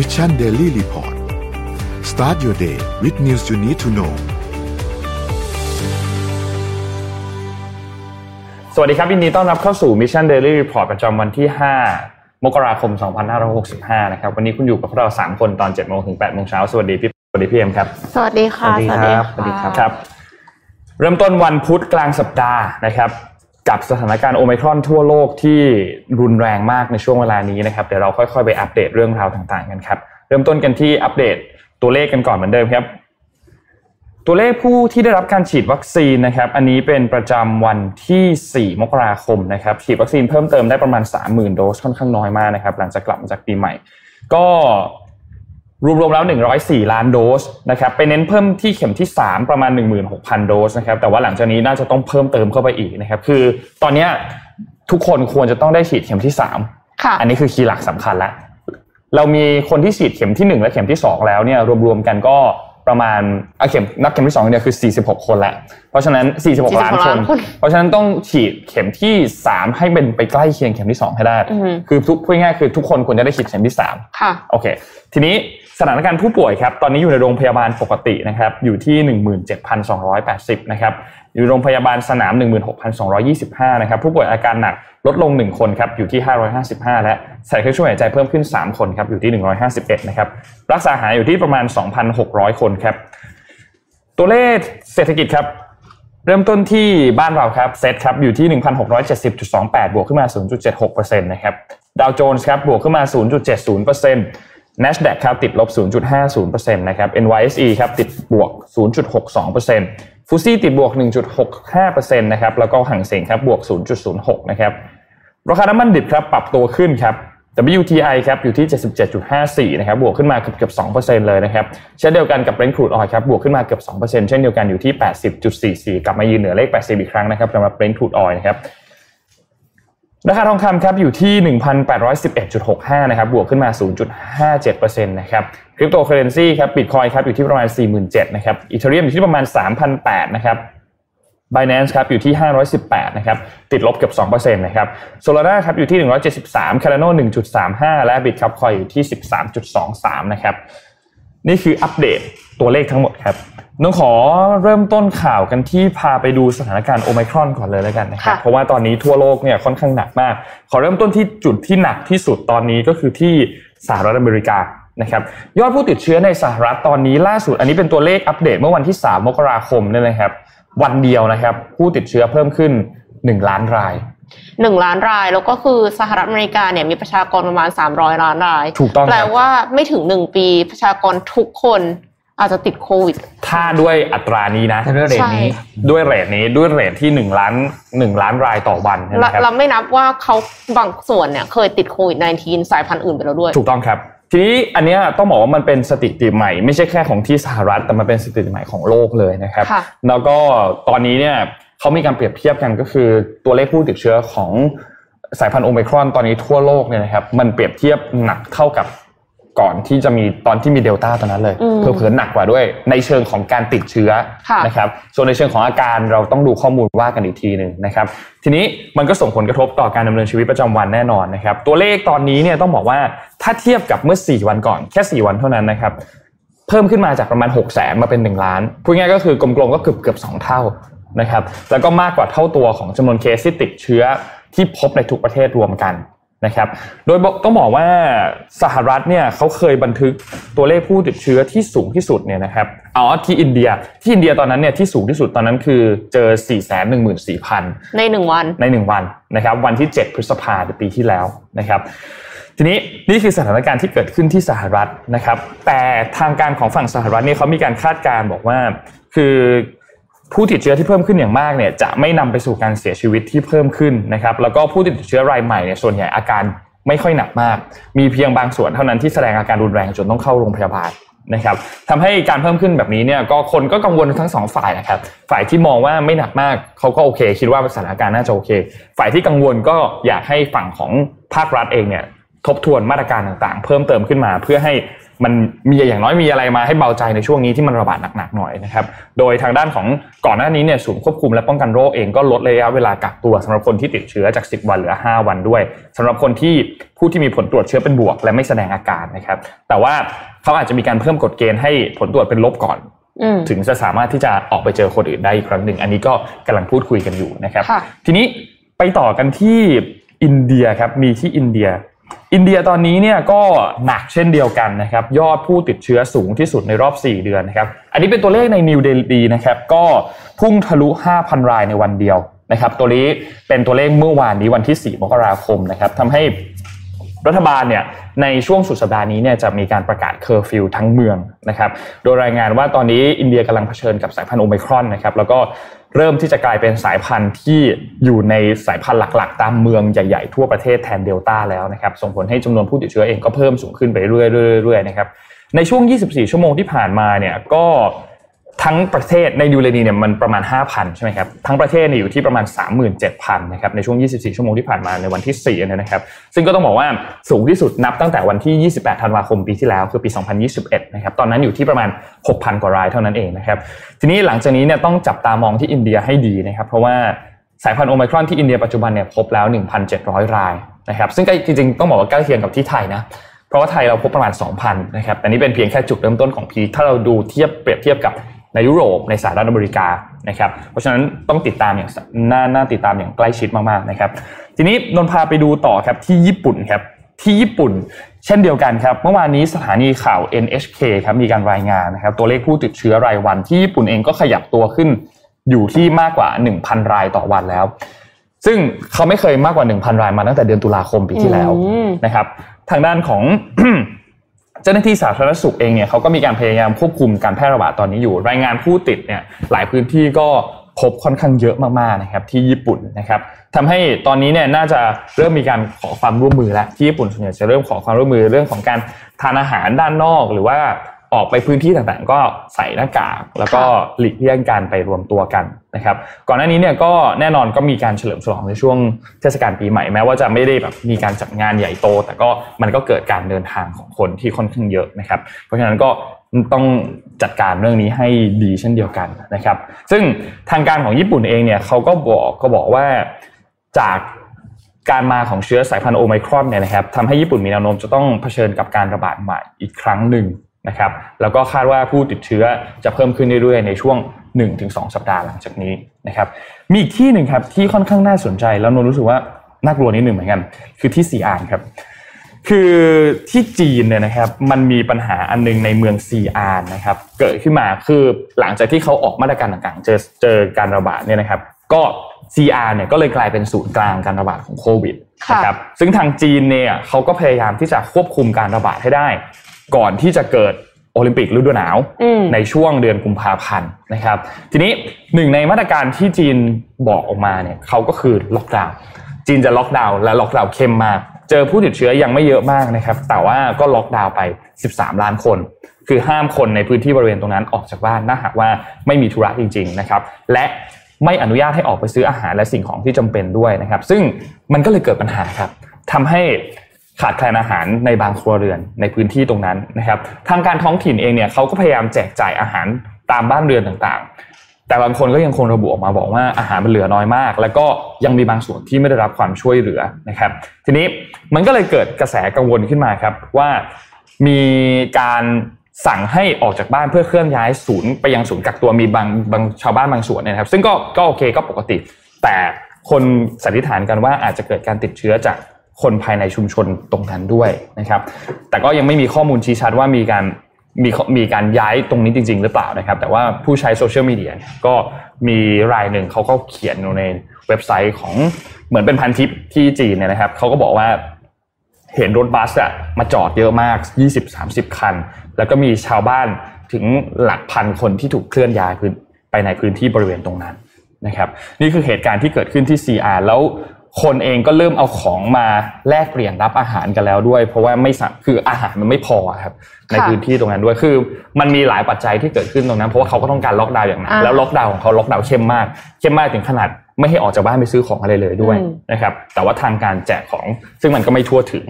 Mission Daily Report start your day with news you need to know สวัสดีครับยินดีต้อนรับเข้าสู่ Mission Daily Report ประจำวันที่ 5 มกราคม 2565 นะครับ วันนี้คุณอยู่กับพวกเรา 3 คนตอน7โมงถึง8โมงเช้า สวัสดีพี่สวัสดีพี่เอ็มครับ สวัสดีค่ะ สวัสดีครับ สวัสดีครับครับเริ่มต้นวันพุธกลางสัปดาห์นะครับ กับสถานการณ์โอไมครอนทั่วโลกที่รุนแรงมากในช่วงเวลานี้นะครับเดี๋ยวเราค่อยๆ ไปอัปเดตเรื่องราวต่างๆกันครับ เริ่มต้นกันที่อัปเดตตัวเลขกันก่อนเหมือนเดิมครับ ตัวเลขผู้ที่ได้รับการฉีดวัคซีนนะครับ อันนี้เป็นประจำวันที่ 4 มกราคมนะครับ ฉีดวัคซีนเพิ่มเติมได้ประมาณ 30,000 โดสค่อนข้างน้อยมากนะครับ หลังจากกลับมาจากปีใหม่ ก็ รวมๆแล้ว 104 ล้านโดสนะครับไปเน้นเพิ่มที่เข็มที่ 3 ประมาณ 16,000 โดสนะครับแต่ว่าหลังจากนี้น่าจะต้องเพิ่มเติมเข้าไปอีกนะครับคือตอนเนี้ยทุกคนควรจะต้องได้ฉีดเข็มที่3ค่ะอันนี้คือคีย์หลักสำคัญแล้วเรามีคนที่ฉีดเข็มที่ 1 และเข็มที่ 2 แล้วเนี่ยรวมๆกันก็ประมาณอะเข็มนับเข็มที่2เนี่ยคือ 46 คนละเพราะฉะนั้น 46ล้านคนล้านคน เพราะฉะนั้นต้องฉีดเข็มที่ 3 ให้เป็นไปใกล้เคียงเข็มที่ 2 ให้ได้อือฮึคือทุกพูดง่ายๆคือทุกคนควรจะได้ฉีดเข็มที่3ค่ะโอเค ทีนี้ สถานการณ์ผู้ป่วยครับตอนนี้อยู่ในโรงพยาบาลปกตินะครับอยู่ที่ 17,280นะครับอยู่โรงพยาบาลสนาม 16,225นะครับผู้ป่วยอาการหนักลดลง 1 คนครับอยู่ที่ 555 และใส่เครื่องช่วยหายใจเพิ่มขึ้น 3 คนครับอยู่ที่ 151นะครับรักษาหายอยู่ที่ประมาณ 2,600 คนครับตัวเลขเศรษฐกิจครับเริ่มต้นที่บ้านเราครับเซตครับอยู่ที่ 1,670.28 บวกขึ้นมา 0.76%นะครับดาวโจนส์ครับบวกขึ้นมา 0.70% NASDAQ ครับติดลบ 0.50%นะครับ NYSE ครับติดบวก 0.62%ฟูซี่ติดบวก 1.65%นะครับแล้วก็ห่างเสียงครับบวก 0.06 นะครับราคาน้ำมันดิบครับปรับตัวขึ้นครับ WTI ครับอยู่ที่ 77.54 นะครับบวกขึ้นมาเกือบเกือบ2%เลยนะครับเช่นเดียวกันกับ Brent crude oil ครับบวกขึ้นมาเกือบ2%เช่นเดียวกันอยู่ที่ 80.44 กลับมายืนเหนือเลข 80 อีกครั้งนะครับสำหรับ Brent crude oil นะครับ ราคาทองคำครับอยู่ที่ 1,811.65 นะครับ บวกขึ้นมา 0.57%นะครับ คริปโตเคอเรนซีครับบิตคอยครับอยู่ที่ประมาณ 47,000นะครับ อีเทเรียมอยู่ที่ประมาณ 3,800 นะครับ Binance ครับอยู่ที่ 518 นะครับ ติดลบเกือบ2%นะครับ Solana ครับอยู่ที่ 173 Cardano 1.35 และ Bitcoin อยู่ที่ 13.23 นะครับ นี่คืออัปเดตตัวเลขทั้งหมดครับน้องขอเริ่มต้นข่าวกันที่พาไปดูสถานการณ์โอไมครอนก่อนเลยแล้วกันนะครับค่ะเพราะว่าตอนนี้ทั่วโลกเนี่ยค่อนข้างหนักมาก ขอเริ่มต้นที่จุดที่หนักที่สุดตอนนี้ก็คือที่สหรัฐอเมริกานะครับยอดผู้ติดเชื้อในสหรัฐตอนนี้ล่าสุด อันนี้เป็นตัวเลขอัปเดตเมื่อวันที่ 3 มกราคมเนี่ยนะครับ วันเดียวนะครับ ผู้ติดเชื้อเพิ่มขึ้น 1 ล้านราย หนึ่งล้านราย แล้วก็คือสหรัฐอเมริกาเนี่ยมีประชากรประมาณ300ล้านราย ถูกต้องครับแปลว่าไม่ถึงหนึ่งปีประชากรทุกคนอาจจะติดโควิด ถ้าด้วยอัตรานี้นะถ้าด้วยเรทนี้ใช่ด้วยเรทนี้ ด้วยเรทที่1ล้าน1ล้านรายต่อวันใช่ไหมและครับเราไม่นับว่าเขาบางส่วนเนี่ยเคยติดโควิด -19 สายพันธุ์อื่นไปแล้วด้วย ถูกต้องครับ ทีนี้อันเนี้ยต้องบอกว่ามันเป็นสถิติใหม่ ไม่ใช่แค่ของที่สหรัฐ แต่มันเป็นสถิติใหม่ของโลกเลยนะครับค่ะแล้วก็ตอนนี้เนี่ย เขามีการเปรียบเทียบกันก็คือตัวเลขผู้ติดเชื้อของสายพันธุ์โอไมครอนตอนนี้ทั่วโลกเนี่ยนะครับมันเปรียบเทียบหนักเท่ากับก่อนที่จะมีตอนที่มีเดลต้าตอนนั้นเลยอืมเพิ่มหนักกว่าด้วย ในเชิงของการติดเชื้อค่ะนะครับส่วนในเชิงของอาการเราต้องดูข้อมูลว่ากันอีกทีหนึ่งนะครับ ทีนี้มันก็ส่งผลกระทบต่อการดำเนินชีวิตประจำวันแน่นอนนะครับ ตัวเลขตอนนี้เนี่ยต้องบอกว่าถ้าเทียบกับเมื่อ 4 วันก่อนแค่ 4 วันเท่านั้นนะครับเพิ่มขึ้นมาจากประมาณ6 0แสนมาเป็น 1 ล้านพูดง่ายๆก็คือกลมๆก็เกือบเกือบสองเท่า นะครับแล้วก็มากกว่าเท่าตัวของจำนวนเคสที่ติดเชื้อที่พบในทุกประเทศรวมกันนะครับโดยบอกต้องบอกว่าสหรัฐเนี่ยเขาเคยบันทึกตัวเลขผู้ติดเชื้อที่สูงที่สุดเนี่ยนะครับอ๋อที่อินเดียที่อินเดียตอนนั้นเนี่ยที่สูงที่สุดตอนนั้นคือเจอ 4 1 4 0 0 0 ในหนึ่งวันในหนึ่งวันนะครับวันที่ 7 พฤษภาคมปีที่แล้วนะครับทีนี้นี่คือสถานการณ์ที่เกิดขึ้นที่สหรัฐนะครับแต่ทางการของฝั่งสหรัฐเนี่ยเขามีการคาดการณ์บอกว่า คือ ผู้ติดเชื้อที่เพิ่มขึ้นอย่างมากเนี่ยจะไม่นำไปสู่การเสียชีวิตที่เพิ่มขึ้นนะครับ แล้วก็ผู้ติดเชื้อรายใหม่เนี่ยส่วนใหญ่อาการไม่ค่อยหนักมาก มีเพียงบางส่วนเท่านั้นที่แสดงอาการรุนแรงจนต้องเข้าโรงพยาบาลนะครับทำให้การเพิ่มขึ้นแบบนี้เนี่ยก็คนก็กังวลทั้งสองฝ่ายนะครับ ฝ่ายที่มองว่าไม่หนักมากเขาก็โอเค คิดว่าสถานการณ์น่าจะโอเค ฝ่ายที่กังวลก็อยากให้ฝั่งของภาครัฐเองเนี่ยทบทวนมาตรการต่างๆ เพิ่มเติมขึ้นมา เพื่อให้ มันมีอย่างน้อยมีอะไรมาให้เบาใจในช่วงนี้ที่มันระบาดหนักๆหน่อยนะครับ โดยทางด้านของก่อนหน้านี้เนี่ยศูนย์ควบคุมและป้องกันโรคเองก็ลดระยะเวลากักตัวสำหรับคนที่ติดเชื้อจาก 10 วันเหลือ 5 วันด้วยสำหรับคนที่ผู้ที่มีผลตรวจเชื้อเป็นบวก และไม่แสดงอาการนะครับ แต่ว่าเขาอาจจะมีการเพิ่มกฎเกณฑ์ให้ผลตรวจเป็นลบก่อนอืมถึงจะสามารถที่จะออกไปเจอคนอื่นได้อีกครั้งหนึ่ง อันนี้ก็กำลังพูดคุยกันอยู่นะครับค่ะทีนี้ไปต่อกันที่อินเดียครับมีที่อินเดีย อินเดียตอนนี้เนี่ยก็หนักเช่นเดียวกันนะครับยอดผู้ติดเชื้อสูงที่สุดในรอบ 4 เดือนนะครับอันนี้เป็นตัวเลขในนิวเดลีนะครับก็พุ่งทะลุ 5,000 รายในวันเดียวนะครับตัวนี้เป็นตัวเลขเมื่อวานนี้วันที่ 4 มกราคมนะครับทำให้ รัฐบาลเนี่ยในช่วงสุดสัปดาห์นี้เนี่ยจะมีการประกาศเคอร์ฟิวทั้งเมืองนะครับโดยรายงานว่าตอนนี้อินเดียกำลังเผชิญกับสายพันธุ์โอไมครอนนะครับแล้วก็เริ่มที่จะกลายเป็นสายพันธุ์ที่อยู่ในสายพันธุ์หลักๆ ตามเมืองใหญ่ๆ ทั่วประเทศแทนเดลต้าแล้วนะครับส่งผลให้จำนวนผู้ติดเชื้อเองก็เพิ่มสูงขึ้นไปเรื่อยๆๆๆนะครับในช่วง 24 ชั่วโมงที่ผ่านมาเนี่ยก็ ทั้งประเทศในดูเรนีเนี่ยมันประมาณ 5,000 ใช่ไหมครับ ทั้งประเทศเนี่ยอยู่ที่ประมาณ 37,000 นะครับในช่วง 24 ชั่วโมงที่ผ่านมาในวันที่4เนี่นะครับ ซึ่งก็ต้องบอกว่าสูงที่สุดนับตั้งแต่วันที่ 28 ธันวาคมปีที่แล้วคือปี 2021 นะครับตอนนั้นอยู่ที่ประมาณ 6,000 กว่ารายเท่านั้นเองนะครับทีนี้หลังจากนี้เนี่ยต้องจับตามองที่อินเดียให้ดีนะครับเพราะว่าสายพันธุ์โอไมครอนที่อินเดียปัจจุบันเนี่ยพบแล้ว 1,700 รายนะครับซึ่งกล้จริงๆต้องบอกว่าใกล้เคียงกับที่ไทยนะเพราะว่าไทยเราพบประมาณ 2,000 นะครับแต่นี่เป็นเพียงแค่จุดเริ่มต้นของพีถ้าเราดูเทียบเปรียบเทียบกับ ในยุโรปในสหรัฐอเมริกานะครับเพราะฉะนั้นต้องติดตามอย่างน่าน่าติดตามอย่างใกล้ชิดมากๆนะครับทีนี้นนท์พาไปดูต่อครับที่ญี่ปุ่นครับที่ญี่ปุ่น เช่นเดียวกันครับเมื่อวานนี้สถานีข่าว NHK ครับมีการรายงานนะครับตัวเลขผู้ติดเชื้อรายวันที่ญี่ปุ่นเองก็ขยับตัวขึ้นอยู่ที่มากกว่า 1,000 รายต่อวันแล้ว ซึ่งเขาไม่เคยมากกว่า 1,000 รายมาตั้งแต่เดือนตุลาคมปีที่แล้วอืมนะครับทางด้านของ เจ้าหน้าที่สาธารณสุขเองเนี่ยเขาก็มีการพยายามควบคุมการแพร่ระบาดตอนนี้อยู่ รายงานผู้ติดเนี่ยหลายพื้นที่ก็พบค่อนข้างเยอะมากๆนะครับที่ญี่ปุ่นนะครับทำให้ตอนนี้เนี่ยน่าจะเริ่มมีการขอความร่วมมือแล้วที่ญี่ปุ่นส่วนใหญ่จะเริ่มขอความร่วมมือเรื่องของการทานอาหารด้านนอก หรือว่า ออกไปพื้นที่ต่างๆ ก็ใส่หน้ากาก แล้วก็หลีกเลี่ยงการไปรวมตัวกันนะครับ ก่อนหน้านี้เนี่ยก็แน่นอนก็มีการเฉลิมฉลองในช่วงเทศกาลปีใหม่แม้ว่าจะไม่ได้แบบมีการจัดงานใหญ่โต แต่ก็มันก็เกิดการเดินทางของคนที่ค่อนข้างเยอะนะครับ เพราะฉะนั้นก็ต้องจัดการเรื่องนี้ให้ดีเช่นเดียวกันนะครับ ซึ่งทางการของญี่ปุ่นเองเนี่ยเขาก็บอกก็บอกว่าจากการมาของเชื้อสายพันธุ์โอไมครอนเนี่ยนะครับทำให้ญี่ปุ่นมีแนวโน้มจะต้องเผชิญกับการระบาดใหม่อีกครั้งหนึ่ง นะครับแล้วก็คาดว่าผู้ติดเชื้อจะเพิ่มขึ้นเรื่อยๆ ในช่วง 1-2 สัปดาห์หลังจากนี้นะครับมีอีกที่หนึ่งครับที่ค่อนข้างน่าสนใจแล้วนนท์รู้สึกว่าน่ากลัวนิดหนึ่งเหมือนกันคือที่ซีอานครับคือที่จีนเนี่ยนะครับมันมีปัญหาอันนึงในเมืองซีอานนะครับเกิดขึ้นมาคือหลังจากที่เขาออกมาตรการต่างๆ เจอเจอการระบาดเนี่ยนะครับก็ซีอาร์เนี่ยก็เลยกลายเป็นศูนย์กลางการระบาดของโควิดค่ะนะครับซึ่งทางจีนเนี่ยเขาก็พยายามที่จะควบคุมการระบาดให้ได้ ก่อนที่จะเกิดโอลิมปิกฤดูหนาวอืมในช่วงเดือนกุมภาพันธ์นะครับ ทีนี้หนึ่งในมาตรการที่จีนบอกออกมาเนี่ยเขาก็คือล็อกดาวน์จีนจะล็อกดาวน์และล็อกดาวน์เข้มมากเจอผู้ติดเชื้อยังไม่เยอะมากนะครับ แต่ว่าก็ล็อกดาวน์ไป 13 ล้านคน คือห้ามคนในพื้นที่บริเวณตรงนั้นออกจากบ้านถ้าหากว่าไม่มีธุระจริง ๆนะครับ และไม่อนุญาตให้ออกไปซื้ออาหารและสิ่งของที่จำเป็นด้วยนะครับ ซึ่งมันก็เลยเกิดปัญหาครับทำให้ ขาดแคลนอาหารในบางครัวเรือนในพื้นที่ตรงนั้นนะครับ ทางการท้องถิ่นเองเนี่ยเขาก็พยายามแจกจ่ายอาหารตามบ้านเรือนต่างๆ แต่บางคนก็ยังคงระบุออกมาบอกว่าอาหารมันเหลือน้อยมาก แล้วก็ยังมีบางส่วนที่ไม่ได้รับความช่วยเหลือนะครับ ทีนี้มันก็เลยเกิดกระแสกังวลขึ้นมาครับว่ามีการสั่งให้ออกจากบ้านเพื่อเคลื่อนย้ายศูนย์ไปยังศูนย์กักตัวมีบางบางชาวบ้านบางส่วนเนยนะครับ ซึ่งก็ก็โอเคก็ปกติ แต่คนสันนิษฐานกันว่าอาจจะเกิดการติดเชื้อจาก คนภายในชุมชนตรงนั้นด้วยนะครับ แต่ก็ยังไม่มีข้อมูลชี้ชัดว่ามีการมีมีการย้ายตรงนี้จริง ๆ หรือเปล่านะครับ แต่ว่าผู้ใช้โซเชียลมีเดียก็มีรายหนึ่งเขาก็เขียนอยู่ในเว็บไซต์ของเหมือนเป็นพันทิปที่จีนเนี่ยนะครับเขาก็บอกว่าเห็นรถบัสอะมาจอดเยอะมาก 20-30 คัน แล้วก็มีชาวบ้านถึงหลักพันคนที่ถูกเคลื่อนย้ายไปในพื้นที่บริเวณตรงนั้นนะครับ นี่คือเหตุการณ์ที่เกิดขึ้นที่ CR แล้ว คนเองก็เริ่มเอาของมาแลกเปลี่ยนรับอาหารกันแล้วด้วย เพราะว่าไม่สาคืออาหารมันไม่พอครับ ในพื้นที่ตรงนั้นด้วยคือ มันมีหลายปัจจัยที่เกิดขึ้นตรงนั้นเพราะว่าเขาก็ต้องการล็อกดาวน์อย่างหนั้นอ่าแล้วล็อกดาวน์ของเขาล็อกดาวน์เข้มมากเข้มมากถึงขนาดไม่ให้ออกจากบ้านไปซื้อของอะไรเลยด้วยอืมนะครับ แต่ว่าทางการแจกของซึ่งมันก็ไม่ทั่วถึง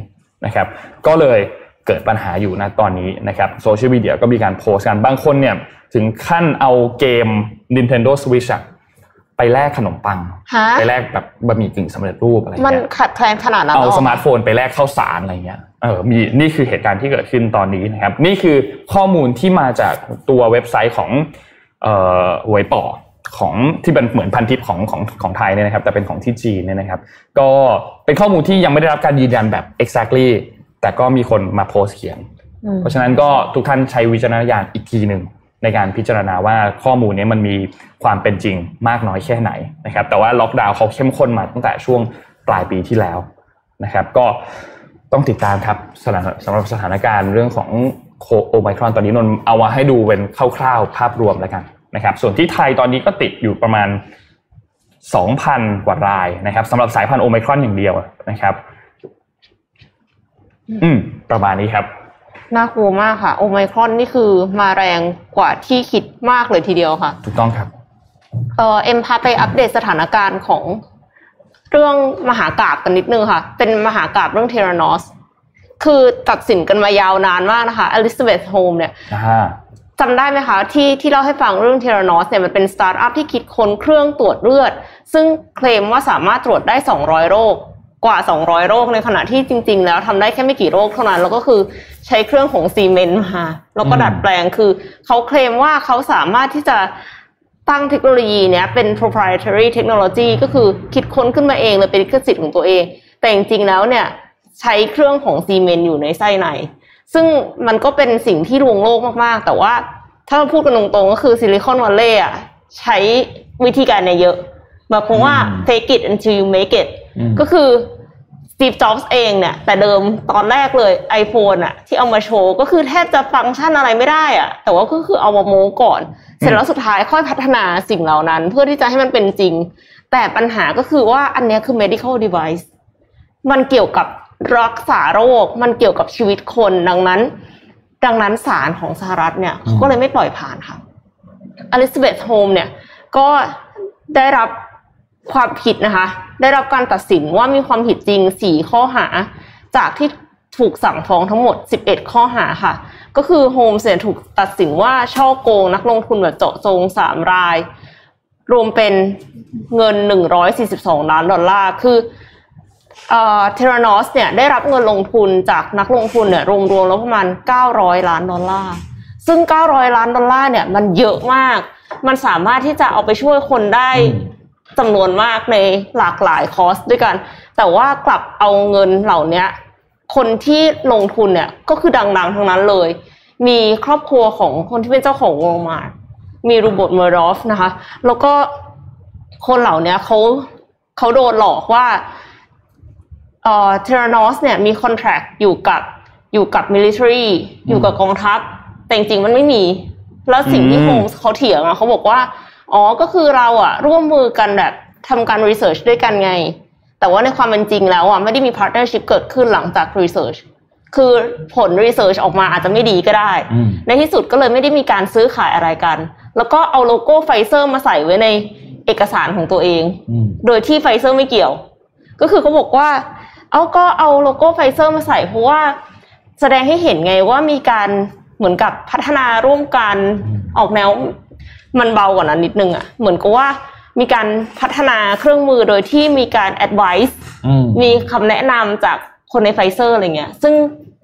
นะครับ ก็เลยเกิดปัญหาอยู่นะตอนนี้นะครับโซเชียลมีเดียก็มีการโพสต์กันบางคนเนี่ยถึงขั้นเอาเกม Nintendo Switch อะ ไปแลกขนมปังฮะไปแลกแบบบะหมี่กึ่งสำเร็จรูปอะไรมันเงี้ยขัดแคลนขนาดนั้นเอาหรสมาร์ทโฟนไปแลกข้าวสารอะไรเงี้ยเออมีนี่คือเหตุการณ์ที่เกิดขึ้นตอนนี้นะครับ นี่คือข้อมูลที่มาจากตัวเว็บไซต์ของเอ่อหวยป่อของที่เป็นเหมือนพันทิปของของของไทยเนี่ยนะครับ แต่เป็นของที่จีนเนี่ยนะครับ ก็เป็นข้อมูลที่ยังไม่ได้รับการยืนยันแบบ exactly แต่ก็มีคนมาโพสต์เขียนอืมเพราะฉะนั้นก็ทุกท่านใช้วิจารณญาณอีกทีหนึ่ง ในการพิจารณาว่าข้อมูลนี้มันมีความเป็นจริงมากน้อยแค่ไหนนะครับ แต่ว่าล็อกดาวน์เขาเข้มข้นมาตั้งแต่ช่วงปลายปีที่แล้วนะครับ ก็ต้องติดตามครับสำหรับสถานการณ์เรื่องของโอไมครอนตอนนี้นนเอามาให้ดูเป็นคร่าวๆภาพรวมแล้วกันนะครับ ส่วนที่ไทยตอนนี้ก็ติดอยู่ประมาณ 2,000 กว่ารายนะครับสำหรับสายพันธุ์โอไมครอนอย่างเดียวนะครับ อืมประมาณนี้ครับ น่ากลัวมากค่ะ โอไมครอนนี่คือมาแรงกว่าที่คิดมากเลยทีเดียวค่ะ ถูกต้องครับ เออเอ็มพาไปอัปเดตสถานการณ์ของเรื่องมหากาพย์กันนิดนึงค่ะ เป็นมหากาพย์เรื่อง Theranos คือตัดสินกันมายาวนานมากนะคะ Elizabeth Holmes เนี่ยอ่าจำได้ไหมคะที่ที่เล่าให้ฟังเรื่อง Theranos เนี่ยมันเป็นสตาร์ทอัพที่คิดค้นเครื่องตรวจเลือด ซึ่งเคลมว่าสามารถตรวจได้ 200 โรค กว่า 200 โรคในขณะที่จริง ๆ แล้วทำได้แค่ไม่กี่โรคเท่านั้นแล้วก็คือใช้เครื่องของซีเมนต์มาแล้วก็อืมดัดแปลงคือเขาเคลมว่าเขาสามารถที่จะตั้งเทคโนโลยีเนี้ยเป็น proprietary technology ก็คือคิดค้นขึ้นมาเองเลยเป็นลิขสิทธิ์ของตัวเอง แต่จริงๆแล้วเนี่ยใช้เครื่องของซีเมนต์อยู่ในไส้ในซึ่งมันก็เป็นสิ่งที่ลวงโลกมากๆ แต่ว่าถ้าเราพูดกันตรงๆก็คือ Silicon Valley อะใช้วิธีการเนี่ยเยอะหมายความว่าอืม fake it until you make it อืมก็คือ Steve Jobs เองเนี่ย แต่เดิมตอนแรกเลย iPhone อะที่เอามาโชว์ก็คือแทบจะฟังก์ชันอะไรไม่ได้อะแต่ว่าก็คือเอามาโม้ก่อน เสร็จแล้วสุดท้ายค่อยพัฒนาสิ่งเหล่านั้น เพื่อที่จะให้มันเป็นจริง แต่ปัญหาก็คือว่าอันเนี้ยคือ medical device มันเกี่ยวกับรักษาโรค มันเกี่ยวกับชีวิตคนดังนั้น ดังนั้นศาลของสหรัฐเนี่ยเขาก็เลยไม่ปล่อยผ่านค่ะ Elizabeth Holmes เนี่ยก็ได้รับความผิดนะคะ ได้รับการตัดสินว่ามีความผิดจริง 4 ข้อหา จากที่ถูกสั่งฟ้องทั้งหมด 11 ข้อหาค่ะ ก็คือ Holmes เนี่ยถูกตัดสินว่าฉ้อโกงนักลงทุนแบบเจาะจง 3 ราย รวมเป็นเงิน 142 ล้านดอลลาร์ คือเอ่อ Theranos เนี่ยได้รับเงินลงทุนจากนักลงทุนเนี่ยรวมๆแล้วประมาณ 900 ล้านดอลลาร์ ซึ่ง 900 ล้านดอลลาร์เนี่ยมันเยอะมาก มันสามารถที่จะเอาไปช่วยคนได้ จำนวนมากในหลากหลาย cause ด้วยกัน แต่ว่ากลับเอาเงินเหล่าเนี้ยคนที่ลงทุนเนี่ยก็คือดังๆทั้งนั้นเลย มีครอบครัวของคนที่เป็นเจ้าของวอลมาร์มี Rupert Murdoch นะคะ แล้วก็คนเหล่าเนี้ยเขาเขาโดนหลอกว่าเอ่อ Theranos เนี่ยมี contact อยู่กับอยู่กับมิลิเ a อรี่อยู่กับกองทัพ แต่จริงๆมันไม่มี แล้วสิ่งที่อืมโฮมส์เขาเถียงอะเขาบอกว่า อ๋อก็คือเราอะร่วมมือกันแบบทำการ research ด้วยกันไง แต่ว่าในความเป็นจริงแล้วอะไม่ได้มี partnership เกิดขึ้นหลังจาก research คือผล research ออกมาอาจจะไม่ดีก็ได้อืมในที่สุดก็เลยไม่ได้มีการซื้อขายอะไรกัน แล้วก็เอาโลโก้ไฟเซอร์มาใส่ไว้ในเอกสารของตัวเองอืมโดยที่ไฟเซอร์ไม่เกี่ยว ก็คือเขาบอกว่า เอาก็เอาโลโก้ไฟเซอร์มาใส่เพราะว่าแสดงให้เห็นไงว่ามีการเหมือนกับพัฒนาร่วมกันอืมออกแนว มันเบากว่านั้นนิดนึงอะ่ะเหมือนกับว่ามีการพัฒนาเครื่องมือโดยที่มีการ advice อืมมีคำแนะนำจากคนในไฟเซอร์อะไรเงี้ย ซึ่ง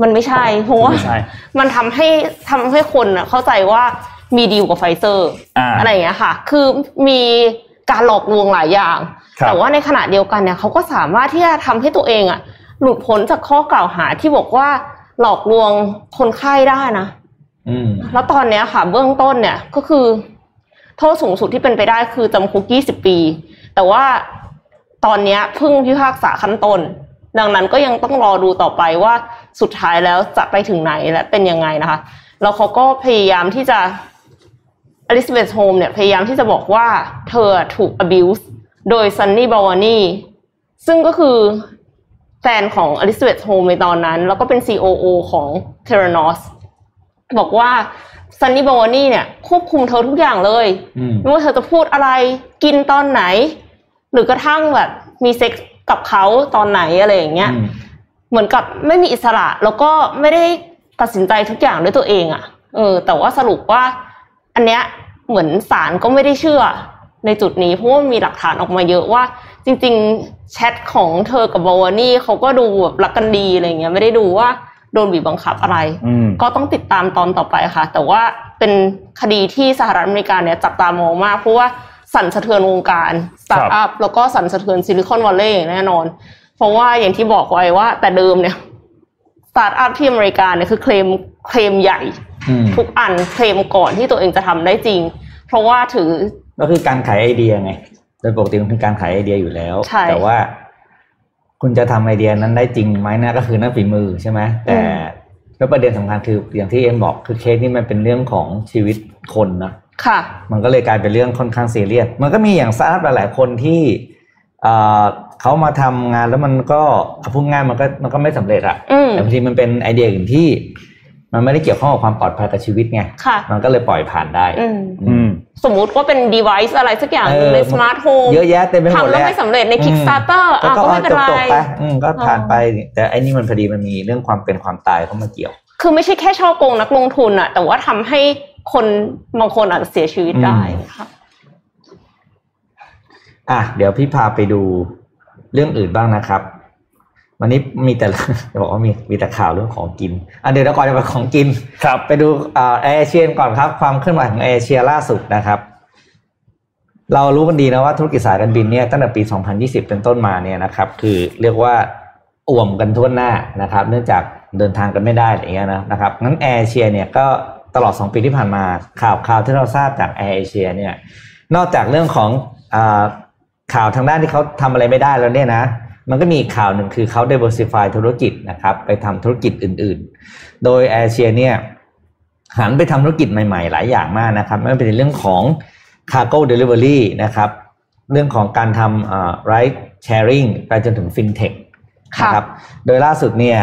มันไม่ใช่เพราะว่าไม่ใช่มันทำให้ทำให้คนอะเข้าใจว่ามีดีลกับไฟเซอร์อ่าอะไรอย่างเงี้ยค่ะ คือมีการหลอกลวงหลายอย่างครับแต่ว่าในขณะเดียวกันเนี่ยเขาก็สามารถที่จะทำให้ตัวเองอะ หลุดพ้นจากข้อกล่าวหาที่บอกว่าหลอกลวงคนไข้ได้นะอืมแล้วตอนเนี้ยค่ะ เบื้องต้นเนี่ยก็คือ โทษสูงสุดที่เป็นไปได้คือจำคุก 20 ปี แต่ว่าตอนนี้เพิ่งพิพากษาขั้นต้น ดังนั้นก็ยังต้องรอดูต่อไปว่าสุดท้ายแล้วจะไปถึงไหนและเป็นยังไงนะคะ แล้วเขาก็พยายามที่จะอลิซาเบธโฮมเนี่ยพยายามที่จะบอกว่าเธอถูก abuse โดยซันนี่บาวานีซึ่งก็คือแฟนของอลิซาเบธโฮมในตอนนั้น แล้วก็เป็น COO ของ Theranos บอกว่า ซันนี่บาวานีเนี่ยควบคุมเธอทุกอย่างเลยอืมไม่ว่าเธอจะพูดอะไรกินตอนไหน หรือกระทั่งแบบมีเซ็กส์กับเขาตอนไหนอะไรอย่างเงี้ยอืมเหมือนกับไม่มีอิสระแล้วก็ไม่ได้ตัดสินใจทุกอย่างด้วยตัวเองอะ่ะ เออ แต่ว่าสรุปว่า อันเนี้ยเหมือนศาลก็ไม่ได้เชื่อ ในจุดนี้เพราะว่ามีหลักฐานออกมาเยอะว่า จริง ๆ แชทของเธอกับบาวานี่เขาก็ดูแบบรักกันดีอะไรเงี้ยไม่ได้ดูว่า โดนบีบบังคับอะไรอืมก็ต้องติดตามตอนต่อไปค่ะ แต่ว่าเป็นคดีที่สหรัฐอเมริกาเนี่ยจับตามองมากเพราะว่าสั่นสะเทือนวงการสตาร์ทอัพแล้วก็สั่นสะเทือนซิลิคอนวัลเลย์แน่นอน เพราะว่าอย่างที่บอกไว้ว่า แต่เดิมเนี่ยสตาร์ทอัพที่อเมริกาเนี่ยคือเคลมเคลมใหญ่อืมทุกอันเคลมก่อนที่ตัวเองจะทำได้จริง เพราะว่าถือก็คือการขายไอเดียไงโดยปกติมันเป็นการขายไอเดียอยู่แล้วใช่แต่ว่า คุณจะทำไอเดียนั้นได้จริงไหมนะก็คือนั่นฝีมือใช่ไหมแต่แล้วประเด็นสำคัญคืออย่างที่เอ็มบอกคือเคสนี้มันเป็นเรื่องของชีวิตคนนะค่ะ มันก็เลยกลายเป็นเรื่องค่อนข้างซีเรียสมันก็มีสตาร์ทอัพหลาย ๆ คนที่เอ่อเขามาทำงานแล้วมันก็เอาพูดง่ายมันก็มันก็ไม่สำเร็จอะอืมแต่บางทีมันเป็นไอเดียอื่นที่ มันไม่ได้เกี่ยวข้องกับความปลอดภัยกับชีวิตไงค่ะมันก็เลยปล่อยผ่านได้อืมอืมสมมุติว่าเป็น device อะไรสักอย่างเออใน smart home เยอะแยะเต็มไปหมดทำแล้วเลยไม่สำเร็จใน Kickstarter อือะก็ไม่เป็นไรจบๆไปอืมก็ผ่านอ๋อไป แต่ไอ้นี่มันพอดีมันมีเรื่องความเป็นความตายเข้ามาเกี่ยว คือไม่ใช่แค่ช่อโกงนักลงทุนอะแต่ว่าทำให้คนบางคนอาจจะเสียชีวิตได้ค่ะอะเดี๋ยวพี่พาไปดูเรื่องอื่นบ้างนะครับ วันนี้มีแต่จะบอกว่ามีมีแต่ข่าวเรื่องของกินอะเดี๋ยวเราก่อนจะไปของกินครับ ไปดูอ่าแอร์เอเชียก่อนครับ ความเคลื่อนไหวของแอร์เอเชียล่าสุดนะครับ เรารู้กันดีนะว่าธุรกิจสายการบินเนี่ยตั้งแต่ปี 2020 เป็นต้นมาเนี่ยนะครับ คือเรียกว่าอ่วมกันทั่วหน้านะครับ เนื่องจากเดินทางกันไม่ได้อะไรเงี้ยนะนะครับงั้นแอร์เอเชียเนี่ยก็ตลอด 2 ปีที่ผ่านมาข่าวข่าวที่เราทราบจากแอร์เอเชียเนี่ยนอกจากเรื่องของอาข่าวทางด้านที่เขาทำอะไรไม่ได้แล้วเนี่ยนะ มันก็มีข่าวหนึ่งคือเขา diversify ธุรกิจนะครับไปทำธุรกิจอื่นๆ โดยแอร์เอเชียเนี่ยหันไปทำธุรกิจใหม่ๆ หลายอย่างมากนะครับไม่ว่าเป็นเรื่องของ cargo delivery นะครับเรื่องของการทำ ride sharing ไปจนถึง fintech ค่ะนะครับโดยล่าสุดเนี่ย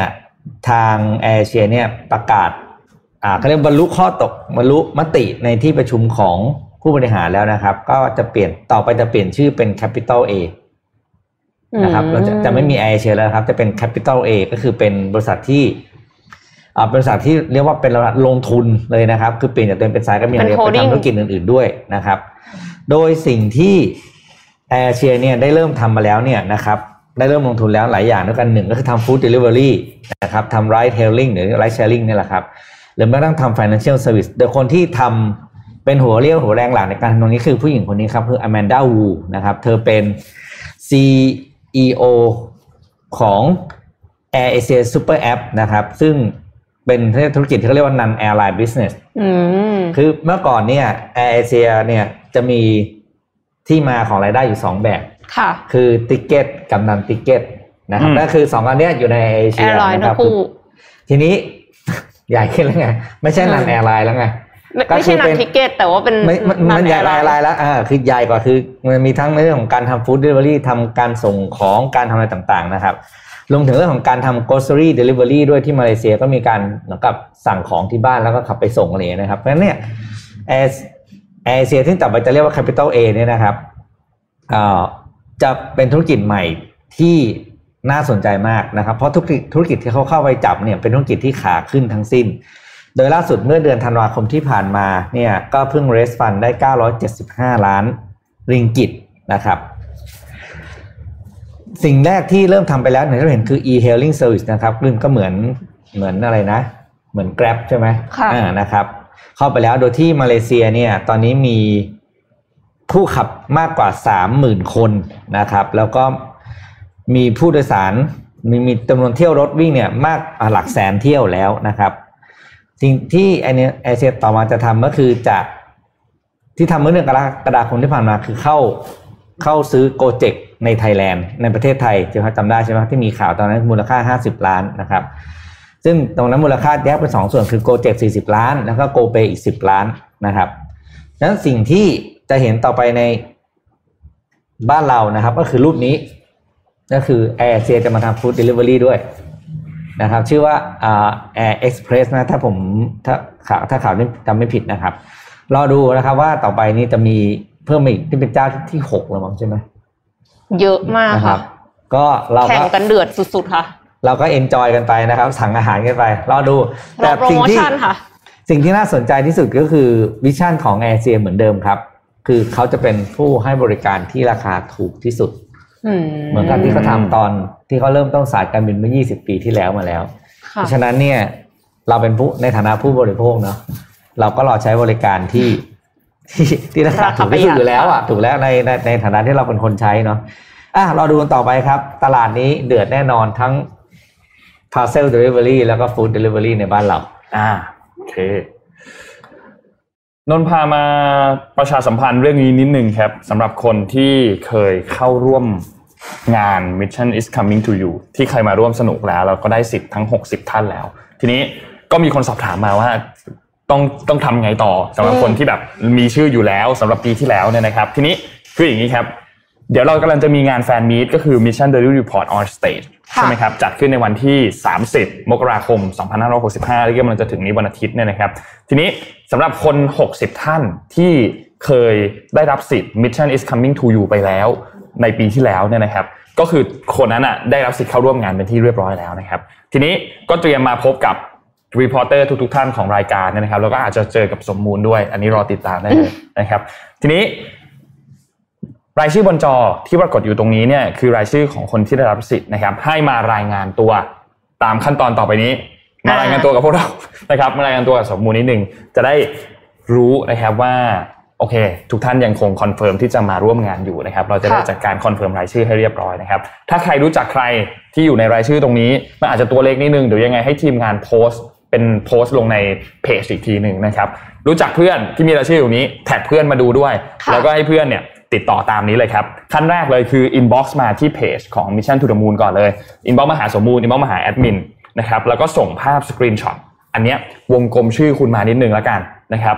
ทางแอร์เชียเนี่ยประกาศอ่าเขาเรียกบรรลุข้อตกบรรลุมติในที่ประชุมของผู้บริหารแล้วนะครับ ก็จะเปลี่ยนต่อไปจะเปลี่ยนชื่อเป็น Capital A นะครับเราจะจะไม่มี Air Asia แล้วนะครับ จะเป็น Capital A ก็คือเป็นบริษัทที่อ่าบริษัทที่เรียกว่าเป็นลงทุนเลยนะครับ คือเปลี่ยนจากเดิมเป็นสายการบินเป็นไป holding ทำธุรกิจอื่น ๆด้วยนะครับ โดยสิ่งที่ Air Asia เนี่ยได้เริ่มทำมาแล้วเนี่ยนะครับได้เริ่มลงทุนแล้วหลายอย่างด้วยกันหนึ่งก็คือทำ Food Delivery นะครับทำ Ride Hailing หรือ Ride Sharing นี่แหละครับหรือแม้กระทั่งทำ financial service โดยคนที่ทำเป็นหัวเรี่ยวหัวแรงหลักในการทำตรงนี้คือผู้หญิงคนนี้ครับคือ Amanda Wu นะครับเธอเป็น CEO ของ Air Asia Super App นะครับ ซึ่งเป็นธุรกิจที่เขาเรียกว่า non airline business อืมคือเมื่อก่อนเนี่ย Air Asia เนี่ยจะมีที่มาของรายได้อยู่2แบบค่ะ คือติเกตกับนันติเกตนะครับอืมนั่นคือสองอันเนี้ยอยู่ในเอเชีแอยร์ไลน์นะคทั้รับงคู่ทีนี้ใหญ่ขึ้นแล้วไง ไม่ใช่นันอืมแอร์ไลน์แล้วไง ไม่ก็ไม่คืใช่อนัเป็นนทิเก็ตแต่ว่าเป็นไม่มันมันใหญ่แอร์ไลน์แล้วอ่าคือใหญ่กว่าคือมันมีทั้งในเรื่องของการทำ food delivery ทำการส่งของการทำอะไรต่างๆนะครับรวมถึงเรื่องของการทำ grocery delivery ด้วยที่มาเลเซียก็มีการเหมือนกับสั่งของที่บ้านแล้วก็ขับไปส่งอะไรอย่างเงี้ยนะครับ เพราะฉะนั้นเนี่ยแอร์แอร์เอเชียที่ต่อไปจะเรียกว่า Capital A เนี่ยนะครับอ่าจะเป็นธุรกิจใหม่ที่น่าสนใจมากนะครับ เพราะธุรกิจธุรกิจที่เขาเข้าไปจับเนี่ยเป็นธุรกิจที่ขาขึ้นทั้งสิ้น โดยล่าสุดเมื่อเดือนธันวาคมที่ผ่านมาเนี่ยก็เพิ่ง raise fund ได้ 975 ล้านริงกิตนะครับ สิ่งแรกที่เริ่มทำไปแล้วเนี่ยที่เราเห็นคือ e-hailing service นะครับซึ่งก็เหมือนเหมือนอะไรนะ เหมือน Grab ใช่ไหมค่ะอ่านะครับ เข้าไปแล้วโดยที่มาเลเซียเนี่ยตอนนี้มีผู้ขับมากกว่า 30,000 คนนะครับ แล้วก็มีผู้โดยสารมีมีจำนวนเที่ยวรถวิ่งเนี่ยมากอ่าหลักแสนเที่ยวแล้วนะครับ สิ่งที่ไอเนี้ยแอร์เอเชียต่อมาจะทำก็คือจะที่ทำเมื่อเดือนกรกฎาคมที่ผ่านมาคือเข้าเข้าซื้อ Gojek ในไทยแลนด์ในประเทศไทยจะจำได้ใช่ไหมที่มีข่าวตอนนั้นมูลค่า 50 ล้านนะครับ ซึ่งตรงนั้นมูลค่าแยกเป็นสองส่วนคือ Gojek 40 ล้าน แล้วก็ GoPay อีก 10 ล้านนะครับดังนั้นสิ่งที่จะเห็นต่อไปในบ้านเรานะครับ ก็คือรูปนี้ก็คือแอร์เอเชียจะมาทำ food delivery ด้วย นะครับชื่อว่าอ่าแอร์เอ็กซ์เพรสนะถ้าผมถ้าข่าวถ้าข่าวนี้จำไม่ผิดนะครับ รอดูนะครับว่าต่อไปนี้จะมีเพิ่มอีกที่เป็นเจ้าที่หกแล้วมั้งใช่ไหมเยอะมากนะครัค่ะก็เราก็แข่งกันเดือดสุดๆค่ะ เราก็ enjoy กันไปนะครับ สั่งอาหารกันไป รอดูรอโปรโมชั่นค่ะ แต่สิ่งที่สิ่งที่น่าสนใจที่สุดก็คือ vision ของแอร์เอเชียเหมือนเดิมครับ คือเขาจะเป็นผู้ให้บริการที่ราคาถูกที่สุด เหมือนกับที่เขาทำตอนที่เขาเริ่มต้นสายการบินเมื่อ 20 ปีที่แล้วมาแล้ว เพค่ะราะฉะนั้นเนี่ยเราเป็นผู้ในฐานะผู้บริโภคเนาะเราก็รอใช้บริการที่ที่ที่ราคาถูกที่สุดอยู่แล้วอะถูกแล้วในในในฐานะที่เราเป็นคนใช้เนาะอะเราดูกันต่อไปครับ ตลาดนี้เดือดแน่นอนทั้ง parcel delivery แล้วก็ food delivery ในบ้านเรา อ่าโอเค นนท์พามาประชาสัมพันธ์เรื่องนี้นิดนึงครับสำหรับคนที่เคยเข้าร่วมงาน Mission is coming to you ที่ใครมาร่วมสนุกแล้วเราก็ได้สิทธิ์ทั้ง 60 ท่านแล้ว ทีนี้ก็มีคนสอบถามมาว่าต้องต้องทำไงต่อสำหรับคนที่แบบมีชื่ออยู่แล้วสำหรับปีที่แล้วเนี่ยนะครับ ทีนี้คืออย่างนี้ครับ เดี๋ยวเรากำลังจะมีงานแฟนมีตก็คือ Mission Daily Report on Stage ค่ะใช่ไหมครับจัดขึ้นในวันที่ 30 มกราคม 2565 ที่กำลังจะถึงนี้วันอาทิตย์เนี่ยนะครับ ทีนี้สำหรับคน 60 ท่านที่เคยได้รับสิทธิ์ Mission is coming to you ไปแล้วในปีที่แล้วเนี่ยนะครับ ก็คือคนนั้นอะได้รับสิทธิ์เข้าร่วมงานเป็นที่เรียบร้อยแล้วนะครับ ทีนี้ก็เตรียมมาพบกับ reporter ทุกๆท่านของรายการเนี่ยนะครับแล้วก็อาจจะเจอกับสมมูลด้วย อันนี้รอติดตามได้เลยนะครับ ทีนี้ รายชื่อบนจอที่ปรากฏอยู่ตรงนี้เนี่ยคือรายชื่อของคนที่ได้รับสิทธิ์นะครับ ให้มารายงานตัวตามขั้นตอนต่อไปนี้ มารายงานตัวกับพวกเรานะครับ มารายงานตัวกับสมมูลนิดนึงจะได้รู้นะครับว่าโอเค ทุกท่านยังคง confirm ที่จะมาร่วมงานอยู่นะครับ เราจะได้ค่ะจัดการ confirm รายชื่อให้เรียบร้อยนะครับ ถ้าใครรู้จักใครที่อยู่ในรายชื่อตรงนี้มันอาจจะตัวเล็กนิดนึงเดี๋ยวยังไงให้ทีมงานโพสต์เป็นโพสต์ลงในเพจอีกทีหนึ่งนะครับ รู้จักเพื่อนที่มีรายชื่ออยู่นี้แท็กเพื่อนมาดูด้วยค่ะแล้วก็ให้เพื่อนเนี่ย ติดต่อตามนี้เลยครับ ขั้นแรกเลยคือ inbox มาที่เพจของ Mission to the Moon ก่อนเลย inbox มาหาสมมูล inbox มาหาแอดมินนะครับแล้วก็ส่งภาพ screenshot อันเนี้ยวงกลมชื่อคุณมานิดนึงแล้วกันนะครับ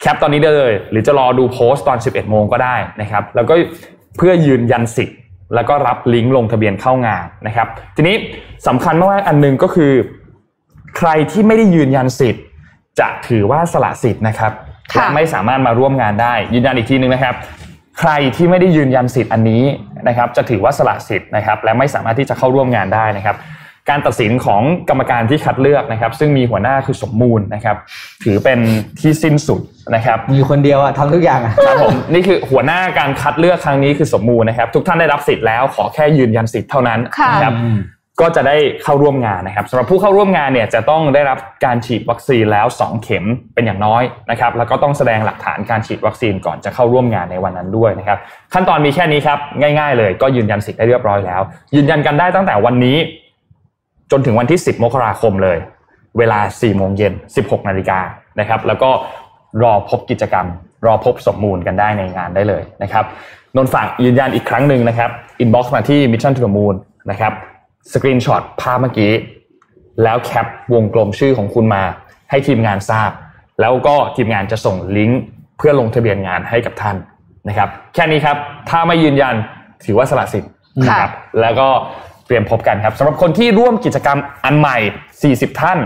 แคปตอนนี้ได้เลย หรือจะรอดูโพสต์ตอน 11 โมงก็ได้นะครับแล้วก็เพื่อยืนยันสิทธิ์แล้วก็รับลิงก์ลงทะเบียนเข้างานนะครับ ทีนี้สำคัญมากๆอันหนึงก็คือ ใครที่ไม่ได้ยืนยันสิทธิ์ จะถือว่าสละสิทธิ์นะครับและไม่สามารถมาร่วมงานได้ยืนยันอีกทีนึงนะครับ ใครที่ไม่ได้ยืนยันสิทธิ์อันนี้นะครับจะถือว่าสละสิทธิ์นะครับและไม่สามารถที่จะเข้าร่วมงานได้นะครับ การตัดสินของกรรมการที่คัดเลือกนะครับ ซึ่งมีหัวหน้าคือสมมูลนะครับ ถือเป็นที่สิ้นสุดนะครับมีคนเดียวอะทำทุกอย่างอะครับผมนี่คือหัวหน้าการคัดเลือกครั้งนี้คือสมมูลนะครับ ทุกท่านได้รับสิทธิ์แล้วขอแค่ยืนยันสิทธิ์เท่านั้นค่ะนะครับ ก็จะได้เข้าร่วมงานนะครับสำหรับผู้เข้าร่วมงานเนี่ยจะต้องได้รับการฉีดวัคซีนแล้ว 2 เข็มเป็นอย่างน้อยนะครับแล้วก็ต้องแสดงหลักฐานการฉีดวัคซีนก่อนจะเข้าร่วมงานในวันนั้นด้วยนะครับขั้นตอนมีแค่นี้ครับง่าย ๆ เลยก็ยืนยันสิทธิ์ได้เรียบร้อยแล้ว ยืนยันกันได้ตั้งแต่วันนี้ จนถึงวันที่ 10 มกราคมเลย เวลา 4 โมงเย็น 16 นาฬิกานะครับแล้วก็รอพบกิจกรรม รอพบสมมูลกันได้ในงานได้เลยนะครับนนท์ฝากยืนยันอีกครั้งหนึ่งนะครับ inbox มาที่ Mission to the Moon นะครับ screenshot ภาพเมื่อกี้ แล้วแคปวงกลมชื่อของคุณมาให้ทีมงานทราบ แล้วก็ทีมงานจะส่งลิงก์เพื่อลงทะเบียนงานให้กับท่านนะครับ แค่นี้ครับ ถ้าไม่ยืนยันถือว่าสละสิทธิ์นะครับแล้วก็เตรียมพบกันครับสำหรับคนที่ร่วมกิจกรรมอันใหม่ 40 ท่าน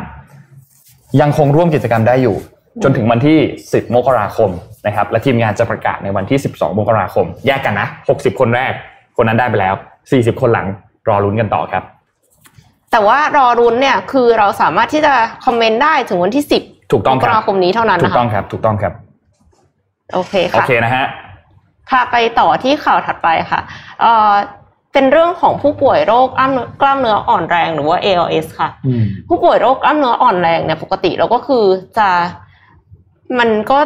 ยังคงร่วมกิจกรรมได้อยู่ จนถึงวันที่ 10 มกราคมนะครับ และทีมงานจะประกาศในวันที่ 12 มกราคม แยกกันนะ 60 คนแรก คนนั้นได้ไปแล้ว 40 คนหลัง รอลุ้นกันต่อครับ แต่ว่ารอรุ้นเนี่ยคือเราสามารถที่จะคอมเมนต์ได้ถึงวันที่สิบถูกต้องมคกรับราคมนี้เท่านั้นถูนะกต้อคะงครับ ถูกต้องครับ โอเคโอค่ะเคนะฮะค่ะไปต่อที่ข่าวถัดไปค่ะเอ่อเป็นเรื่องของผู้ป่วยโรคกล้ามเนื้อกล้ามเนื้ออ่อนแรงหรือว่า ALS ค่ะอืมผู้ป่วยโรคกล้ามเนื้ออ่อนแรงเนี่ยปกติเราก็คือจะมันก็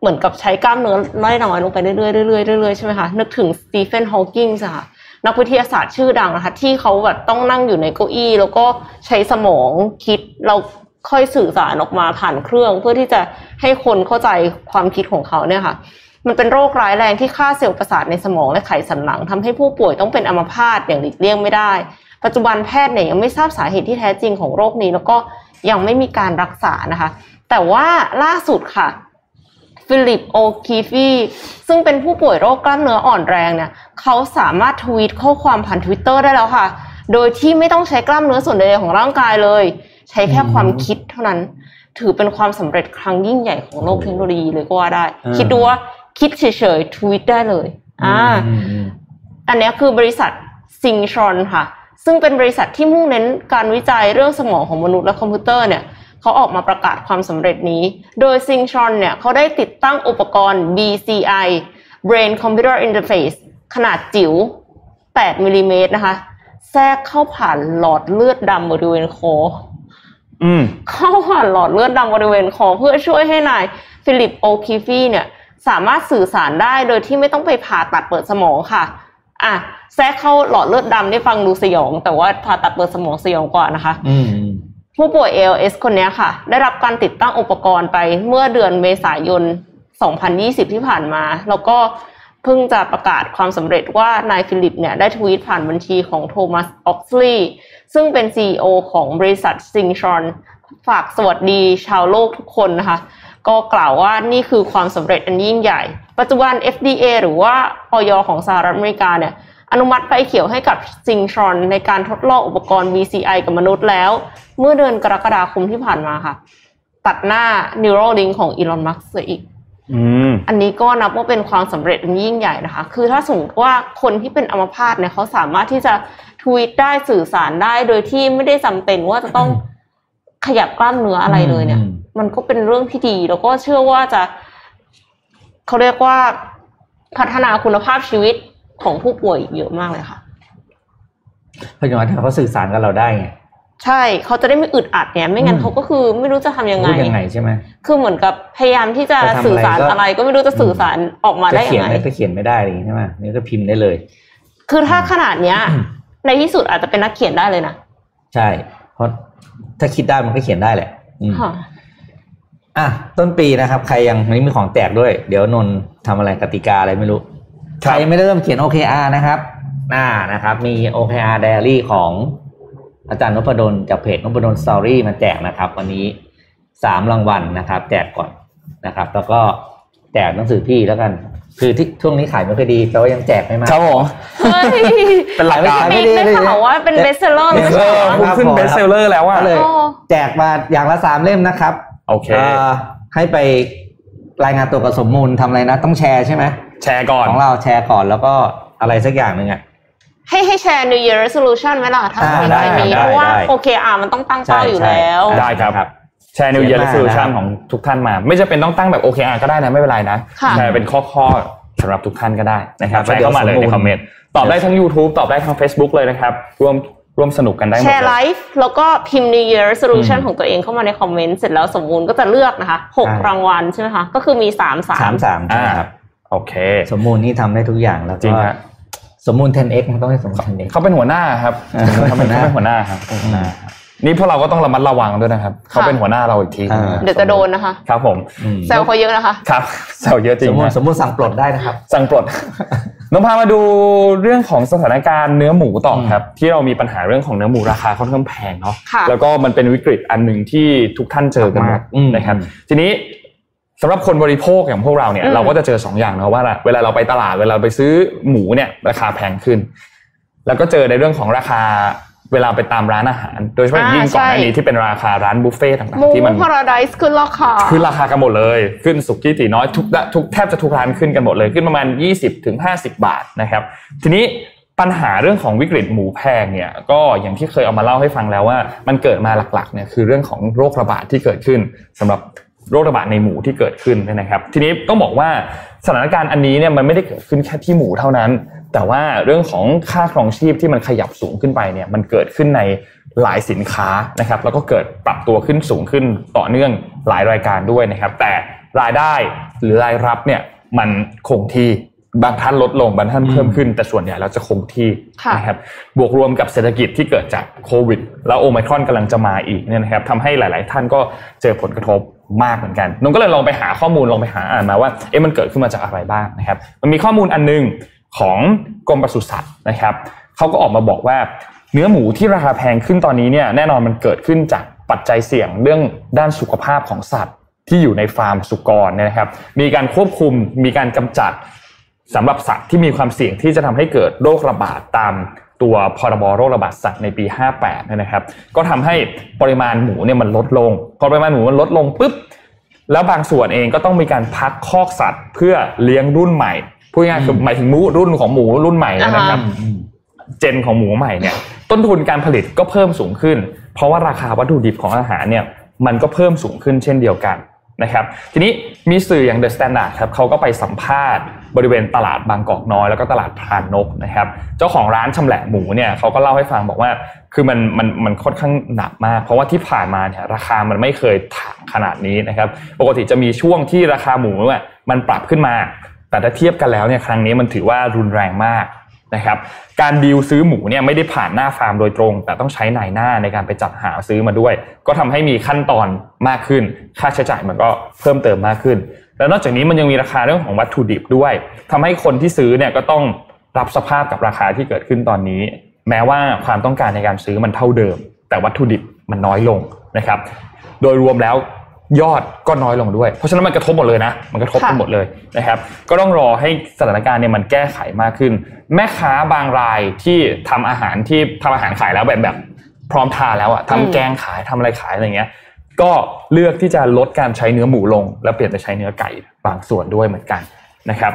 เหมือนกับใช้กล้ามเนื้อน้อยๆลงไปเรื่อยๆเรื่อยๆเรื่อยๆใช่ไหมคะนึกถึงสตีเฟนฮอว์กิงส์ค่ะ นักวิทยาศาสตร์ชื่อดังนะคะที่เขาแบบต้องนั่งอยู่ในเก้าอี้ แล้วก็ใช้สมองคิดเราค่อยสื่อสารออกมาผ่านเครื่อง เพื่อที่จะให้คนเข้าใจความคิดของเขาเนี่ยค่ะ มันเป็นโรคร้ายแรงที่ฆ่าเซลล์ประสาทในสมองและไขสันหลังทำให้ผู้ป่วยต้องเป็นอัมพาตอย่างหลีกเลี่ยงไม่ได้ ปัจจุบันแพทย์เนี่ยยังไม่ทราบสาเหตุที่แท้จริงของโรคนี้ แล้วก็ยังไม่มีการรักษานะคะ แต่ว่าล่าสุดค่ะ ฟิลิปโอคีฟีซึ่งเป็นผู้ป่วยโรคกล้ามเนื้ออ่อนแรงเนี่ยเขาสามารถทวีตข้อความผ่านทวิตเตอร์ได้แล้วค่ะ โดยที่ไม่ต้องใช้กล้ามเนื้อส่วนใดๆของร่างกายเลย ใช้แค่ความคิดเท่านั้น ถือเป็นความสำเร็จครั้งยิ่งใหญ่ของโลกเทคโนโลยีเลยก็ว่าได้อ่าคิดดูว่าคิดเฉยๆทวีตได้เลยอ่าอืมอืมอันเนี้ยคือบริษัท Synchron ค่ะ ซึ่งเป็นบริษัทที่มุ่งเน้นการวิจัยเรื่องสมองของมนุษย์และคอมพิวเตอร์เนี่ย เขาออกมาประกาศความสำเร็จนี้ โดย Synchron เนี่ยเขาได้ติดตั้งอุปกรณ์ BCI Brain Computer Interface ขนาดจิ๋ว 8มิลลิเมตรนะคะ แทรกเข้าผ่านหลอดเลือดดำบริเวณคออืมเข้าผ่านหลอดเลือดดำบริเวณคอเพื่อช่วยให้นายฟิลิปโอคิฟีเนี่ย สามารถสื่อสารได้โดยที่ไม่ต้องไปผ่าตัดเปิดสมองค่ะอะแทรกเข้าหลอดเลือดดำได้ฟังดูสยอง แต่ว่าผ่าตัดเปิดสมองสยองกว่านะคะอืม ผู้ป่วย ALS คนนี้ค่ะ ได้รับการติดตั้งอุปกรณ์ไปเมื่อเดือนเมษายน 2020 ที่ผ่านมา แล้วก็เพิ่งจะประกาศความสำเร็จว่านายฟิลิปเนี่ยได้ทวีตผ่านบัญชีของโทมัสออกซลีย์ซึ่งเป็น CEO ของบริษัท Synchron ฝากสวัสดีชาวโลกทุกคนนะคะ ก็กล่าวว่านี่คือความสำเร็จอันยิ่งใหญ่ ปัจจุบัน FDA หรือว่าออยของสหรัฐอเมริกาเนี่ย อนุมัติไฟเขียวให้กับซิงชอนในการทดลองอุปกรณ์ BCI กับมนุษย์แล้ว เมื่อเดือนกรกฎาคมที่ผ่านมาค่ะ ตัดหน้า Neuralink ของอีลอนมัสก์เสียอีกอืมอันนี้ก็นับว่าเป็นความสำเร็จอันยิ่งใหญ่นะคะ คือถ้าสมมติว่าคนที่เป็นอัมพาตเนี่ยเขาสามารถที่จะทวีตได้สื่อสารได้โดยที่ไม่ได้จำเป็นว่าจะต้องขยับกล้ามเนื้ออะไรเลยเนี่ยอืมมันก็เป็นเรื่องที่ดี แล้วก็เชื่อว่าจะเขาเรียกว่าพัฒนาคุณภาพชีวิต ของผู้ป่วยอีกเยอะมากเลยค่ะเพราะอย่างนั้นเขาสื่อสารกับเราได้ไงใช่เขาจะได้ไม่อึดอัดเนี่ยไม่งั้นอืมเขาก็คือไม่รู้จะทำยังไงพูดยังไงใช่ไหมคือเหมือนกับพยายามที่จะจะทำอะไรสื่อสารก็อะไร ก็ไม่รู้จะสื่อสารออกมาจะได้เขียัยนงไงได้จะเขียนไม่ได้อะไรอย่างงี้ใช่ไหมนี่ก็พิมพ์ได้เลย คือถ้าขนาดเนี้ยอืมในที่สุดอาจจะเป็นนักเขียนได้เลยนะใช่ เพราะถ้าคิดได้มันก็เขียนได้แหละอืมค่ะอะต้นปีนะครับ ใครยังวันนี้มีของแตกด้วย เดี๋ยวนนท์ทำอะไรกติกาอะไรไม่รู้ครั ใคบรไม่ได้เริ่มเขียน OKR นะครับอ่านะครับ มี OKR Diary ของอาจารย์นพดลจากเพจนพดลสตอรี่มาแจกนะครับ วันนี้สามรางวัลนะครับ แจกก่อนนะครับ แล้วก็แจกหนังสือพี่แล้วกัน คือที่ช่วงนี้ขายไม่ค่อยดีแต่ว่ายังแจกไม่มากครับผมเฮ้ยเป็นหลักการมีได้ข่าวว่าเป็นเบสเซอร์เลยไม่เอใช่อเหรอคุณขึ้นเบสเซลเลอร์แล้วอะก็เลยอ๋อแจกมาอย่างละสามเล่มนะครับ โอเคอ่าให้ไปรายงานตัวกับสมมูลทำอะไรนะ ต้องแชร์ใช่ไหม แชร์ก่อน ของเราแชร์ก่อนแล้วก็อะไรสักอย่างหนึ่งอะให้ให้แชร์ New Year Resolution ไหมล่ะถ้าอ่ามีได้ใครมีได้เพราะว่าได้โอเคอะมันต้องตั้งเป้าอยู่ใช่แล้วใช่ได้ครับครับแชร์ New เขี Year ยนมา Resolution นะครับของทุกท่านมา ไม่จะเป็นต้องตั้งแบบ OKR ก็ได้นะ ไม่เป็นไรนะค่ะแชร์เป็นข้อข้อๆสำหรับทุกท่านก็ได้นะครับครับแชร์เข้ามาเลยเดี๋ในยวสมมุติคอมเมนต์ตอบได้ทั้ง YouTube ตอบได้ทั้ง Facebook เลยนะครับร่วมร่วมสนุกกันได้หมดแชร์เลไลยฟ์แล้วก็พิมพ์ New Year Resolution อืมของตัวเองเข้ามาในคอมเมนต์เสร็จแล้วสมมูลก็จะเลือกนะคะหกใช่รางวัลใช่ไหมคะก็คือมีสามสาสามมสามใช่ไหมครับ โอเค สมมูลนี่ทำได้ทุกอย่างแล้วจริก็งฮะสมมูล 10x มันต้องให้สมมูล 10x เขาเป็นหัวหน้าครับอ่าเขาเป็นหัวหน้าเขาเป็นหัวหน้าครับเป็นหัวหน้าครับนี่พวกเราก็ต้องระมัดระวังด้วยนะครับ เขาเป็นหัวหน้าเราอีกทีอ่าเดี๋ยวจะโดนนะคะ ครับผมอืมแซวเขาเยอะนะคะครับแซวเยอะจริสงมมูลนะสมมูลสั่งปลดได้นะครับ สั่งปลดน้องพามาดูเรื่องของสถานการณ์เนื้อหมูต่อครับ ที่เรามีปัญหาเรื่องของเนื้อหมูราคาค่อนข้างแพงเนาะค่ะแล้วก็มันเป็นวิกฤตอันหนึ่งที่ทุกท่านเจอกันหมดอืมนะครับ ทีนี้ สำหรับคนบริโภคอย่างพวกเราเนี่ยอืมเราก็จะเจอสองอย่างเนาะว่า เวลาเราไปตลาดเวลาไปซื้อหมูเนี่ยราคาแพงขึ้น แล้วก็เจอในเรื่องของราคาเวลาไปตามร้านอาหาร โดยเฉพาะอย่างยิ่งก่อนหน้านี้ที่เป็นราคาร้านบุฟเฟ่ต์ต่างหมูๆที่มันพาราไดซ์ขึ้นราคาขึ้นราคากันหมดเลย ขึ้นสุกี้ตีน้อยทุกทุกแทบจะทุกร้านขึ้นกันหมดเลย ขึ้นประมาณ 20ถึง50บาทนะครับ ทีนี้ปัญหาเรื่องของวิกฤตหมูแพงเนี่ยก็อย่างที่เคยเอามาเล่าให้ฟังแล้วว่า มันเกิดมาหลักๆเนี่ยคือเรื่องของโรคระบาดที่เกิดขึ้นสำหรับ โรคระบาดในหมูที่เกิดขึ้นนยนะครับ ทีนี้ต้องบอกว่าสถานการณ์อันนี้เนี่ยมันไม่ได้เกิดขึ้นแค่ที่หมูเท่านั้น แต่ว่าเรื่องของค่าครองชีพที่มันขยับสูงขึ้นไปเนี่ยมันเกิดขึ้นในหลายสินค้านะครับ แล้วก็เกิดปรับตัวขึ้นสูงขึ้นต่อเนื่องหลายรายการด้วยนะครับ แต่รายได้หรือรายรับเนี่ยมันคงที่ บางท่านลดลงบางท่านเพิ่มขึ้น แต่ส่วนใหญ่แล้วจะคงที่ค่ะนะครับบวกรวมกับเศรษฐกิจที่เกิดจากโควิด แล้วโอไมครอนกำลังจะมาอีกเนี่ยนะครับทำให้หลาย ๆ ท่านก็เจอผลกระทบมากเหมือนกันนนก็เลยลองไปหาข้อมูลลองไปหาอ่านมาว่าเอ๊ะมันเกิดขึ้นมาจากอะไรบ้างนะครับ มันมีข้อมูลอันหนึงของกรมปศุสัตว์นะครับเขาก็ออกมาบอกว่า เนื้อหมูที่ราคาแพงขึ้นตอนนี้เนี่ยแน่นอนมันเกิดขึ้นจากปัจจัยเสี่ยงเรื่องด้านสุขภาพของสัตว์ที่อยู่ในฟาร์มสุกรเนี่ยนะครับ มีการควบคุม มีการกำจัด สำหรับสัตว์ที่มีความเสี่ยงที่จะทำให้เกิดโรคระบาดตามตัวพรบโรคระบาดสัตว์ในปี 58เนี่ยนะครับก็ทำให้ปริมาณหมูเนี่ยมันลดลงพอปริมาณหมูมันลดลงปุ๊บแล้วบางส่วนเองก็ต้องมีการพักคอกสัตว์ เพื่อเลี้ยงรุ่นใหม่พูดง่ายๆคือหมายถึงหมูรุ่นของหมูรุ่นใหม่นะครับอ่าฮะเจนของหมูใหม่เนี่ยต้นทุนการผลิตก็เพิ่มสูงขึ้น เพราะว่าราคาวัตถุดิบของอาหารเนี่ยมันก็เพิ่มสูงขึ้นเช่นเดียวกัน นะครับทีนี้มีสื่ออย่าง The Standard ครับเขาก็ไปสัมภาษณ์บริเวณตลาดบางกอกน้อยแล้วก็ตลาดพรานนกนะครับเจ้าของร้านชำแหละหมูเนี่ยเขาก็เล่าให้ฟังบอกว่าคือมันมันมันค่อนข้างหนักมาก เพราะว่าที่ผ่านมาเนี่ยราคามันไม่เคยถังขนาดนี้นะครับปกติจะมีช่วงที่ราคาหมูเนี่ยมันปรับขึ้นมา แต่ถ้าเทียบกันแล้วเนี่ยครั้งนี้มันถือว่ารุนแรงมาก นะครับการดีลซื้อหมูเนี่ยไม่ได้ผ่านหน้าฟาร์มโดยตรง แต่ต้องใช้นายหน้าในการไปจัดหาซื้อมาด้วย ก็ทำให้มีขั้นตอนมากขึ้น ค่าใช้จ่ายมันก็เพิ่มเติมมากขึ้น แล้วนอกจากนี้มันยังมีราคาเรื่องของวัตถุดิบด้วยทำให้คนที่ซื้อเนี่ยก็ต้องรับสภาพกับราคาที่เกิดขึ้นตอนนี้ แม้ว่าความต้องการในการซื้อมันเท่าเดิม แต่วัตถุดิบมันน้อยลงนะครับ โดยรวมแล้ว ยอดก็น้อยลงด้วย เพราะฉะนั้นมันกระทบหมดเลยนะ มันกระทบกันหมดเลยนะครับ ก็ต้องรอให้สถานการณ์เนี่ยมันแก้ไขมากขึ้น แม่ค้าบางรายที่ทำอาหารที่ทำอาหารขายแล้วแบบแบบพร้อมทานแล้วอะทำแกงขายทำอะไรขายอะไรเงี้ย ก็เลือกที่จะลดการใช้เนื้อหมูลง แล้วเปลี่ยนไปใช้เนื้อไก่บางส่วนด้วยเหมือนกันนะครับ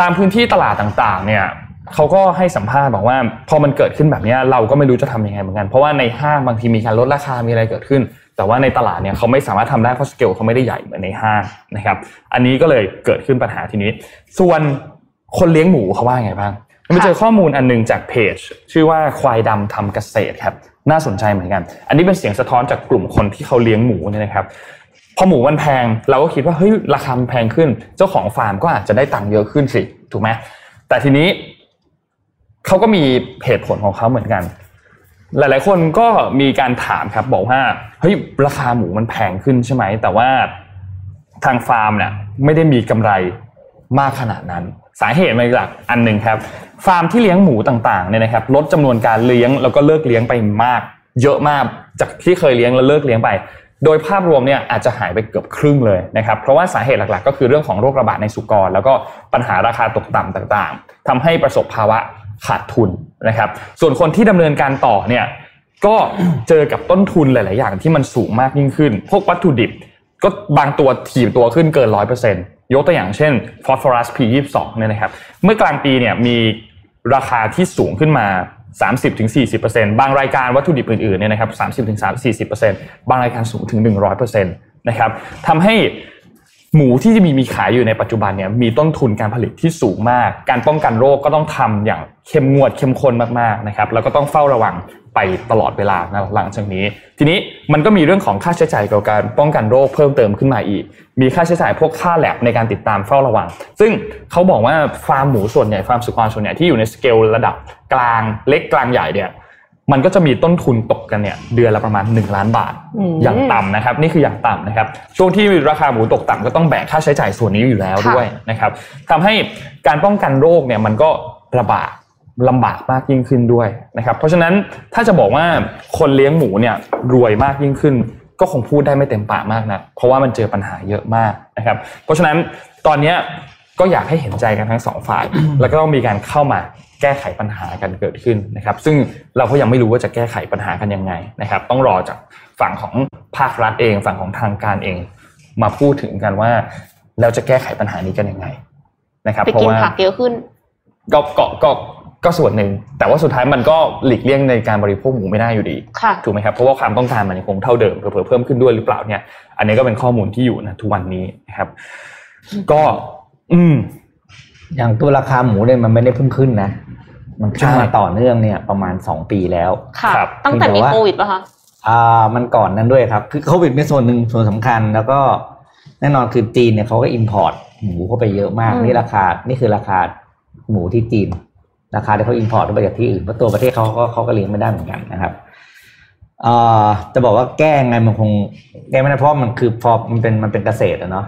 ตามพื้นที่ตลาดต่างๆ เนี่ย เขาก็ให้สัมภาษณ์บอกว่า พอมันเกิดขึ้นแบบนี้เราก็ไม่รู้จะทำยังไงเหมือนกัน เพราะว่าในห้างบางทีมีการลดราคามีอะไรเกิดขึ้น แต่ว่าในตลาดเนี่ยเขาไม่สามารถทำได้เพราะสเกลเขาไม่ได้ใหญ่เหมือนในห้างนะครับ อันนี้ก็เลยเกิดขึ้นปัญหาทีนี้ ส่วนคนเลี้ยงหมูเขาว่าไงบ้างไปเจอข้อมูลอันนึงจากเพจ ชื่อว่าควายดำทำเกษตรครับน่าสนใจเหมือนกัน อันนี้เป็นเสียงสะท้อนจากกลุ่มคนที่เขาเลี้ยงหมูเนี่ยนะครับพอหมูมันแพงเราก็คิดว่าเฮ้ยราคาแพงขึ้น เจ้าของฟาร์มก็อาจจะได้ตังค์เยอะขึ้นสิถูกไหมแต่ทีนี้ เขาก็มีเหตุผลของเขาเหมือนกัน หลาย ๆ คนก็มีการถามครับบอกว่าเฮ้ยราคาหมูมันแพงขึ้นใช่ไหม แต่ว่าทางฟาร์มเนี่ยไม่ได้มีกำไรมากขนาดนั้น สาเหตุมาจากอันหนึ่งครับ ฟาร์มที่เลี้ยงหมูต่างๆเนี่ยนะครับลดจำนวนการเลี้ยงแล้วก็เลิกเลี้ยงไปมาก เยอะมากจากที่เคยเลี้ยงแล้วเลิกเลี้ยงไป โดยภาพรวมเนี่ยอาจจะหายไปเกือบครึ่งเลยนะครับเพราะว่าสาเหตุหลักๆ ก็คือเรื่องของโรคระบาดในสุกร แล้วก็ปัญหาราคาตกต่ำต่างๆทำให้ประสบภาวะ ขาดทุนนะครับ ส่วนคนที่ดำเนินการต่อเนี่ยก็เจอกับต้นทุนหลาย ๆ อย่างที่มันสูงมากยิ่งขึ้น พวกวัตถุดิบ ก็บางตัวถีบตัวขึ้นเกินร้อยเปอร์เซ็นต์ยกตัวอย่างเช่นฟอสฟอรัส P22 เนี่ยนะครับ เมื่อกลางปีเนี่ยมีราคาที่สูงขึ้นมา 30-40%บางรายการวัตถุดิบอื่น ๆ เนี่ยนะครับ30-40%บางรายการสูงถึง 100%นะครับทำให้ หมูที่จะมีมีขายอยู่ในปัจจุบันเนี่ยมีต้นทุนการผลิตที่สูงมาก การป้องกันโรคก็ต้องทำอย่างเข้มงวดเข้มข้นมากๆนะครับแล้วก็ต้องเฝ้าระวังไปตลอดเวลานะหลังจากนี้ ทีนี้มันก็มีเรื่องของค่าใช้จ่ายเกี่ยวกับการป้องกันโรคเพิ่มเติมขึ้นมาอีก มีค่าใช้จ่ายพวกค่าแลบในการติดตามเฝ้าระวัง ซึ่งเขาบอกว่าฟาร์มหมูส่วนใหญ่ฟาร์มสุกรส่วนใหญ่ที่อยู่ในสเกลระดับกลางเล็กกลางใหญ่เนี่ย มันก็จะมีต้นทุนตกกันเนี่ยเดือนละประมาณ 1 ล้านบาทอืมอย่างต่ำนะครับ นี่คืออย่างต่ำนะครับ ช่วงที่ราคาหมูตกต่ำก็ต้องแบกค่าใช้จ่ายส่วนนี้อยู่แล้วด้วยนะครับทำให้การป้องกันโรคเนี่ยมันก็ระบาดลำบากมากยิ่งขึ้นด้วยนะครับ เพราะฉะนั้นถ้าจะบอกว่าคนเลี้ยงหมูเนี่ยรวยมากยิ่งขึ้น ก็คงพูดได้ไม่เต็มปากมากนะเพราะว่ามันเจอปัญหาเยอะมากนะครับ เพราะฉะนั้นตอนเนี้ยก็อยากให้เห็นใจกันทั้งสองฝ่าย แล้วก็ต้องมีการเข้ามา แก้ไขปัญหากันเกิดขึ้นนะครับ ซึ่งเราก็ยังไม่รู้ว่าจะแก้ไขปัญหากันยังไงนะครับ ต้องรอจากฝั่งของภาครัฐเอง ฝั่งของทางการเอง มาพูดถึงกันว่า เราจะแก้ไขปัญหานี้กันยังไง นะครับไปเพราะกินว่าผักเยอะขึ้นก็ก็ก็ก็ส่วนหนึ่ง แต่ว่าสุดท้ายมันก็หลีกเลี่ยงในการบริโภคหมูไม่ได้อยู่ดีค่ะถูกไหมครับเพราะว่าความต้องการมันยังคงเท่าเดิมเผื่อๆเพิ่มขึ้นด้วยหรือเปล่าเนี่ย อันนี้ก็เป็นข้อมูลที่อยู่นะทุกวันนี้นะครับ ก็ อืมอย่างตัวราคาหมูเนี่ยมันไม่ได้เพิ่งขึ้นนะ มันขึ้นมาใช่ต่อเนื่องเนี่ยประมาณสองปีแล้วค่ะครับตั้งแต่มีแต่ว่าโควิดป่ะคะอ่ามันก่อนนั้นด้วยครับ คือโควิดเป็นส่วนหนึ่งส่วนสำคัญ แล้วก็แน่นอนคือจีนเนี่ยเขาก็ import หมูเข้าไปเยอะมากอืมนี่ราคา นี่คือราคาหมูที่จีน ราคาที่เขา import เข้าไปจากที่อื่นเพราะตัวประเทศเขาก็เขาก็เลี้ยงไม่ได้เหมือนกันนะครับเอ่อจะบอกว่าแก้ไงมันคงแก้ไม่ได้เพราะมันคือพอมันเป็นมันเป็นเกษตรอะเนาะ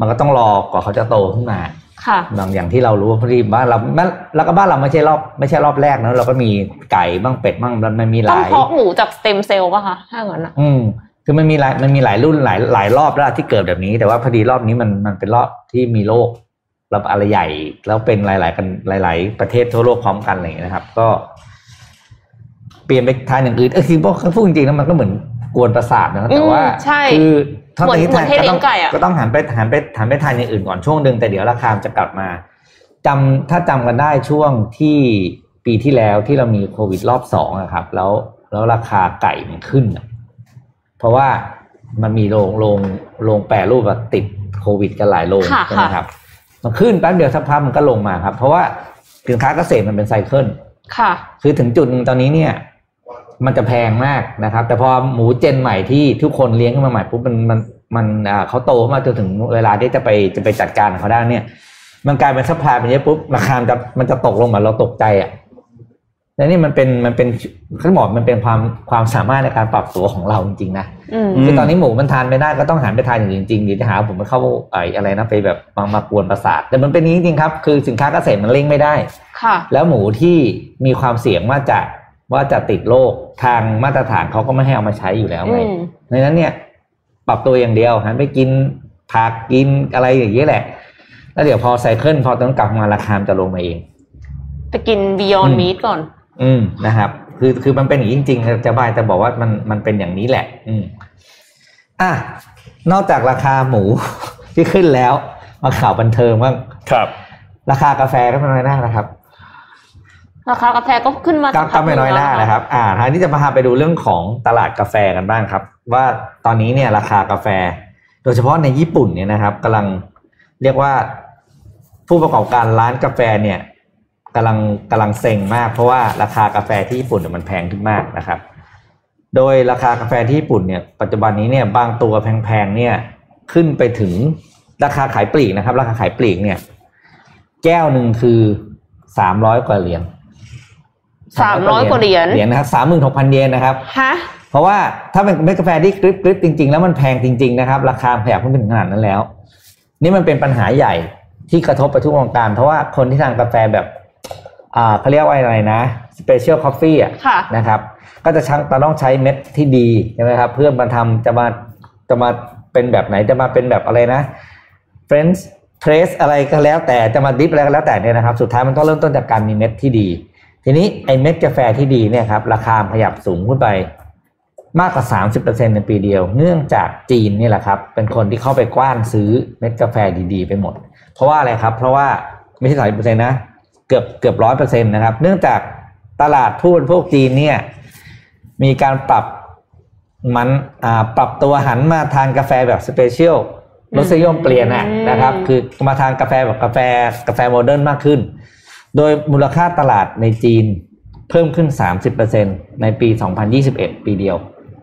มันก็ต้องรอกว่าเขาจะโตขึ้นมา ค่ะบางอย่างที่เรารู้ว่าพอดีบ้านเราบ้านแล้วก็บ้านเราไม่ใช่รอบไม่ใช่รอบแรกนะเราก็มีไก่บ้างเป็ดบ้างมันมีหต้องลายเพาะหมูจากสเต็มเซลล์ป่ะคะถ้าอย่างนั้นอะอืมคือมันมีหลายมันมีหลายรุ่นหลายหลายรอบแล้วที่เกิดแบบนี้ แต่ว่าพอดีรอบนี้มันมันเป็นรอบที่มีโรคระบาดอะไรใหญ่ แล้วเป็นหลาย ๆ กันหลาย ๆ ประเทศทั่วโลกพร้อมกันอะไรอย่างเงี้ยนะครับ ก็ เปลี่ยนไปทานอย่างอื่นเออคือพวกพูดจริงๆแล้วมันก็เหมือนกวนประสาทนะแต่ว่าอืมใช่คือ ถ้าเหมือนไปที่เหมือนให้ก็เลี้ต้ยองงไก่อะก็ต้องหันไปหันไปหันไปทานอย่างอื่นก่อนช่วงหนึ่งแต่เดี๋ยวราคามันจะกลับมาจำถ้าจำกันได้ช่วงที่ปีที่แล้วที่เรามีโควิดรอบสองอะครับ แล้วแล้วราคาไก่มันขึ้นอะเพราะว่ามันมีโรงโรงโรงแปรรูปอะติดโควิดกันหลายโรงค่ะใช่ไหมค่ะครับมันขึ้นแป๊บเดียวสักพักมันก็ลงมาครับ เพราะว่าสินค้าเกษตรมันเป็น cycle ค่ะ คือถึงจุดหนึ่งตอนนี้เนี่ย มันจะแพงมากนะครับ แต่พอหมู gen ใหม่ที่ทุกคนเลี้ยงขึ้นมาใหม่ปุ๊บมันมันมันอ่าเขาโตมาจนถึงเวลาที่จะไปจะไปจัดการกับเขาได้เนี่ย มันกลายเป็น supply เป็นเยอะปุ๊บราคามันจะมันจะตกลงเหมือนเราตกใจอะและนี่มันเป็นมันเป็นเขาบอกมันเป็นความความสามารถในการปรับตัวของเราจริงๆนะอืมคือตอนนี้หมูมันทานไม่ได้ก็ต้องหันไปทานอย่างอื่นจริงๆเดี๋ยวจะหาผมไปเข้าไอ้อะไรนะไปแบบมามากวนประสาทแต่มันเป็นอย่างนี้จริงๆครับ คือสินค้าเกษตรมันเล่งไม่ได้ค่ะแล้วหมูที่มีความเสี่ยงว่าจะ ว่าจะติดโรคทางมาตรฐานเขาก็ไม่ให้เอามาใช้อยู่แล้วอืไงมดังนั้นเนี่ย ปรับตัวอย่างเดียวหันไปกินผักกินอะไรอย่างนี้ยแหละ แล้วเดี๋ยวพอไซเคิลพอต้องกลับมาราคามันจะลงมาเอง ไปกิน Beyond อืม Meat ก่อน อืมนะครับ คือคือมันเป็นอย่างนี้จริงๆจะบายแต่บอกว่ามันมันเป็นอย่างนี้แหละ อืมอะนอกจากราคาหมูที่ขึ้นแล้ว มาข่าวบันเทิงบ้างครับ ราคากาแฟก็ไม่น้อยหน้านะครับ ราคากาแฟก็ขึ้นมาก็สัก็ไม่น้อยหน้าพักงแล้วนะครับ อ่าทางนี้จะพาไปดูเรื่องของตลาดกาแฟกันบ้างครับ ว่าตอนนี้เนี่ยราคากาแฟ โดยเฉพาะในญี่ปุ่นเนี่ยนะครับกำลังเรียกว่าผู้ประกอบการร้านกาแฟเนี่ยกำลังกำลังเซ็งมาก เพราะว่าราคากาแฟที่ญี่ปุ่นเนี่ยมันแพงขึ้นมากนะครับ โดยราคากาแฟที่ญี่ปุ่นเนี่ยปัจจุบันนี้เนี่ยบางตัวแพงๆเนี่ยขึ้นไปถึงราคาขายปลีกนะครับ ราคาขายปลีกเนี่ย แก้วหนึ่งคือสามร้อยกว่าเหรียญ 300กว่าเหรียญเหรียญนะครับสามหมื่นหกพันเยนนะครับฮะเพราะว่าถ้าเป็นเม็ดกาแฟที่กริบกริบจริง ๆ แล้วมันแพงจริง ๆ นะครับ ราคาขยับขึ้นไปถึงขนาดนั้นแล้ว นี่มันเป็นปัญหาใหญ่ที่กระทบไปทุกวงการ เพราะว่าคนที่ทานกาแฟแบบอ่าเขาเรียกว่าอะไรนะ special coffee อะค่ะนะครับ ก็จะชังต้องใช้เม็ดที่ดีใช่ไหมครับ เพื่อมาทำจะมาจะมาเป็นแบบไหนจะมาเป็นแบบอะไรนะ French press อะไรก็แล้วแต่จะมา drip อะไรก็แล้วแต่เนี่ยนะครับ สุดท้ายมันต้องเริ่มต้นจากการมีเม็ดที่ดี ทีนี้ไอ้เม็ดกาแฟที่ดีเนี่ยครับราคาขยับสูงขึ้นไปมากกว่า 30%ในปีเดียว เนื่องจากจีนนี่แหละครับ เป็นคนที่เข้าไปกว้านซื้อเม็ดกาแฟดีๆ ไปหมด เพราะว่าอะไรครับ เพราะว่าไม่ใช่สามเปอร์เซ็นต์นะ เกือบเกือบร้อยเปอร์เซ็นต์นะครับ เนื่องจากตลาดผู้บริโภคจีนเนี่ย มีการปรับมันอ่าปรับตัวหันมาทานกาแฟแบบ special รสนิยมเปลี่ยนอะอืมนะครับ คือมาทานกาแฟแบบกาแฟกาแฟ modern มากขึ้น โดยมูลค่าตลาดในจีนเพิ่มขึ้น 30%ในปี 2021 ปีเดียว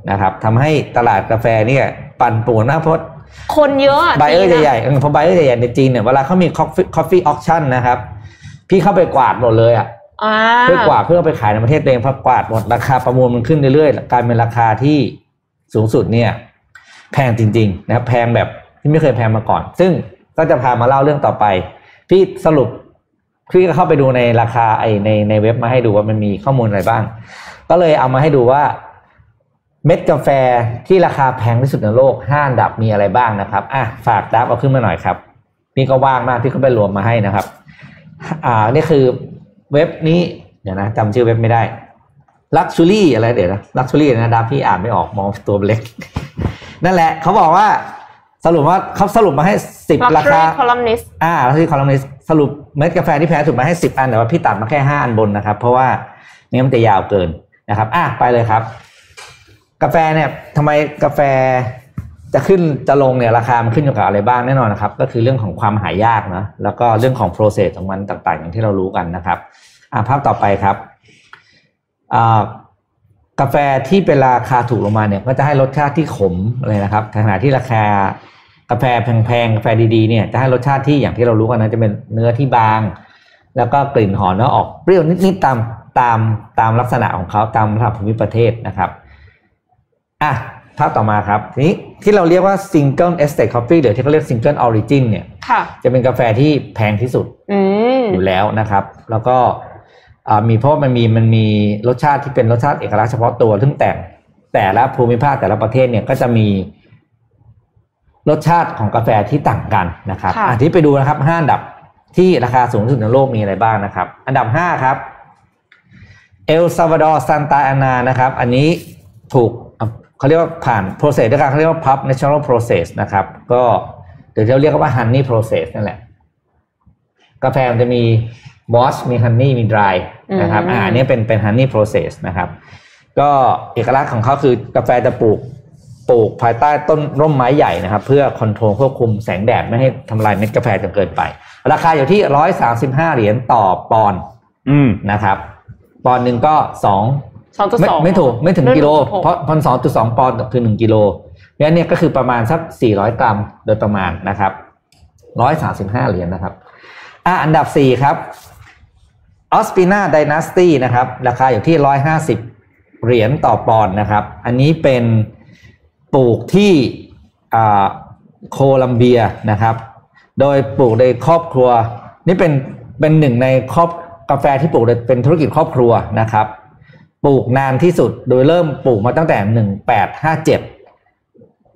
นะครับทำให้ตลาดกาแฟเนี่ยปั่นป่วนมากเพราะคนเยอะอะ buyer จีนอะใหญ่ๆเออเพราะ buyer ใหญ่ๆในจีนเนี่ยเวลาเขามี coffee coffee auction นะครับ พี่เข้าไปกวาดหมดเลยอะอ่าเพื่อกวาดเพื่อเอาไปขายในประเทศตัวเองเพราะกวาดหมดราคาประมูลมันขึ้นเรื่อยๆกลายเป็นราคาที่สูงสุดเนี่ย แพงจริง ๆ นะครับ แพงแบบที่ไม่เคยแพงมาก่อน ซึ่งก็จะพามาเล่าเรื่องต่อไป พี่สรุป พี่ก็เข้าไปดูในราคาไอในในเว็บมาให้ดูว่ามันมีข้อมูลอะไรบ้าง ก็เลยเอามาให้ดูว่าเม็ดกาแฟที่ราคาแพงที่สุดในโลกห้าอันดับมีอะไรบ้างนะครับอะฝากดับเอาขึ้นมาหน่อยครับพี่ก็ว่างมากพี่ก็ไปรวมมาให้นะครับ อ่านี่คือเว็บนี้เดี๋ยวนะจำชื่อเว็บไม่ได้ Luxury อะไรเดี๋ยวนะ Luxury นะดับพี่อ่านไม่ออกมองตัวเล็ก นั่นแหละเขาบอกว่า สรุปว่าเขาสรุปมาให้สิบ Luxury Columnist อ่าแล้วที่คอลัมนิสต์สรุปเม็ดกาแฟที่แพงสุดมาให้สิบอันแต่ว่าพี่ตัดมาแค่ห้าอันบนนะครับ เพราะว่านี่มันจะยาวเกินนะครับ อะไปเลยครับ กาแฟเนี่ยทำไมกาแฟจะขึ้นจะลงเนี่ยราคามันขึ้นอยู่กับอะไรบ้างแน่นอนนะครับ ก็คือเรื่องของความหายากนะแล้วก็เรื่องของ process ของมันต่างๆ อย่างที่เรารู้กันนะครับ อะภาพต่อไปครับอ่ากาแฟที่เป็นราคาถูกลงมาเนี่ย ก็จะให้รสชาติที่ขมเลยนะครับขณะที่ราคา กาแฟแพงๆกาแฟดีๆเนี่ยจะให้รสชาติที่อย่างที่เรารู้กันนะจะเป็นเนื้อที่บาง แล้วก็กลิ่นหอมแล้วออกเปรี้ยวนิดๆตามตามตามลักษณะของเขาตามระดับภูมิประเทศนะครับอะภาพต่อมาครับทีนี้ที่เราเรียกว่า single estate coffee หรือที่เขาเรียก single origin เนี่ยค่ะจะเป็นกาแฟที่แพงที่สุดอืมอยู่แล้วนะครับ แล้วก็อ่ามีเพราะว่ามันมีมันมีรสชาติที่เป็นรสชาติเอกลักษณ์เฉพาะตัวซึ่งแต่แต่ละภูมิภาคแต่ละประเทศเนี่ยก็จะมี รสชาติของกาแฟที่ต่างกันนะครับค่ะอะที่ไปดูนะครับห้าอันดับที่ราคาสูงสุดในโลกมีอะไรบ้างนะครับ อันดับห้าครับเอลซาวาดอร์ซันตาอานานะครับ อันนี้ถูกอะเขาเรียกว่าผ่าน process ด้วยกันเขาเรียกว่า pub natural process นะครับ ก็เดี๋ยวเราเรียกว่า honey process นั่นแหละ กาแฟมันจะมีบอสมีฮันนี่มีดรายนะครับอืมอ่าอันนี้เป็นเป็น honey process นะครับ ก็เอกลักษณ์ของเขาคือกาแฟจะปลูก ปลูกภายใต้ต้นร่มไม้ใหญ่นะครับ เพื่อ control ควบคุมแสงแดดไม่ให้ทำลายเม็ดกาแฟจนเกินไป ราคาอยู่ที่ร้อยสามสิบห้าเหรียญต่อปอนด์อืมนะครับ ปอนด์หนึ่งก็สองสองจุดไม่สองไม่ถูกไม่ถึงกิโล เพเพราะราะพันสองจุดสองปอนด์คือหนึ่งกิโลเพราะฉะนั้นเนี่ยก็คือประมาณสักสี่ร้อยกรัมโดยประมาณนะครับร้อยสามสิบห้าเหรียญนะครับอะอันดับสี่ครับออสปินาไดนาสตี้นะครับ ราคาอยู่ที่ร้อยห้าสิบเหรียญต่อปอนด์นะครับ อันนี้เป็น ปลูกที่โคลัมเบียนะครับ โดยปลูกในครอบครัว นี่เป็นเป็นหนึ่งในครอบกาแฟที่ปลูกเป็นธุรกิจครอบครัวนะครับ ปลูกนานที่สุดโดยเริ่มปลูกมาตั้งแต่หนึ่งแปดห้าเจ็ด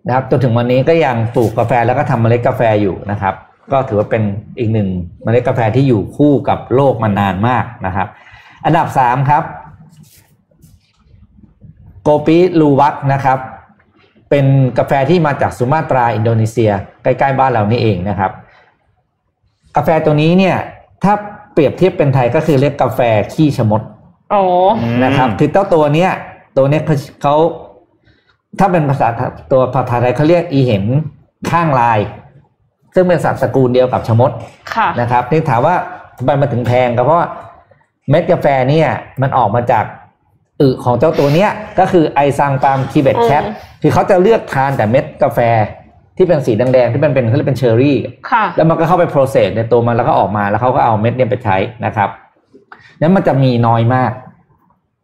นะครับจนถึงวันนี้ก็ยังปลูกกาแฟแล้วก็ทำเมล็ดกาแฟอยู่นะครับ ก็ถือว่าเป็นอีกหนึ่งเมล็ดกาแฟที่อยู่คู่กับโลกมานานมากนะครับ อันดับสามครับ โกปิลูวักนะครับ เป็นกาแฟที่มาจากสุมาตราอินโดนีเซีย ใกล้ๆบ้านเรานี่เองนะครับ กาแฟตัวนี้เนี่ยถ้าเปรียบเทียบเป็นไทยก็คือเรียกกาแฟขี้ชะมดอ๋อนะครับคือเจ้าตัวเนี้ยตัวเนี้ยเขาเขาถ้าเป็นภาษาตัวภาษาไทยเขาเรียกอีเห็นข้างลาย ซึ่งเป็นสัตว์ตระกูลเดียวกับชะมดค่ะนะครับนี่ถามว่าทำไมมาถึงแพงก็เพราะว่าเม็ดกาแฟเนี่ยมันออกมาจาก อึของเจ้าตัวเนี้ยก็คือไอซังปาล์มคีเบตแคทอืมคือเขาจะเลือกทานแต่เม็ดกาแฟที่เป็นสีแดงๆที่มันเป็นเขาเรียกเป็นเชอร์รี่ค่ะแล้วมันก็เข้าไปโปรเซสในตัวมันแล้วก็ออกมาแล้วเขาก็เอาเม็ดเนี่ยไปใช้นะครับนั้นมันจะมีน้อยมาก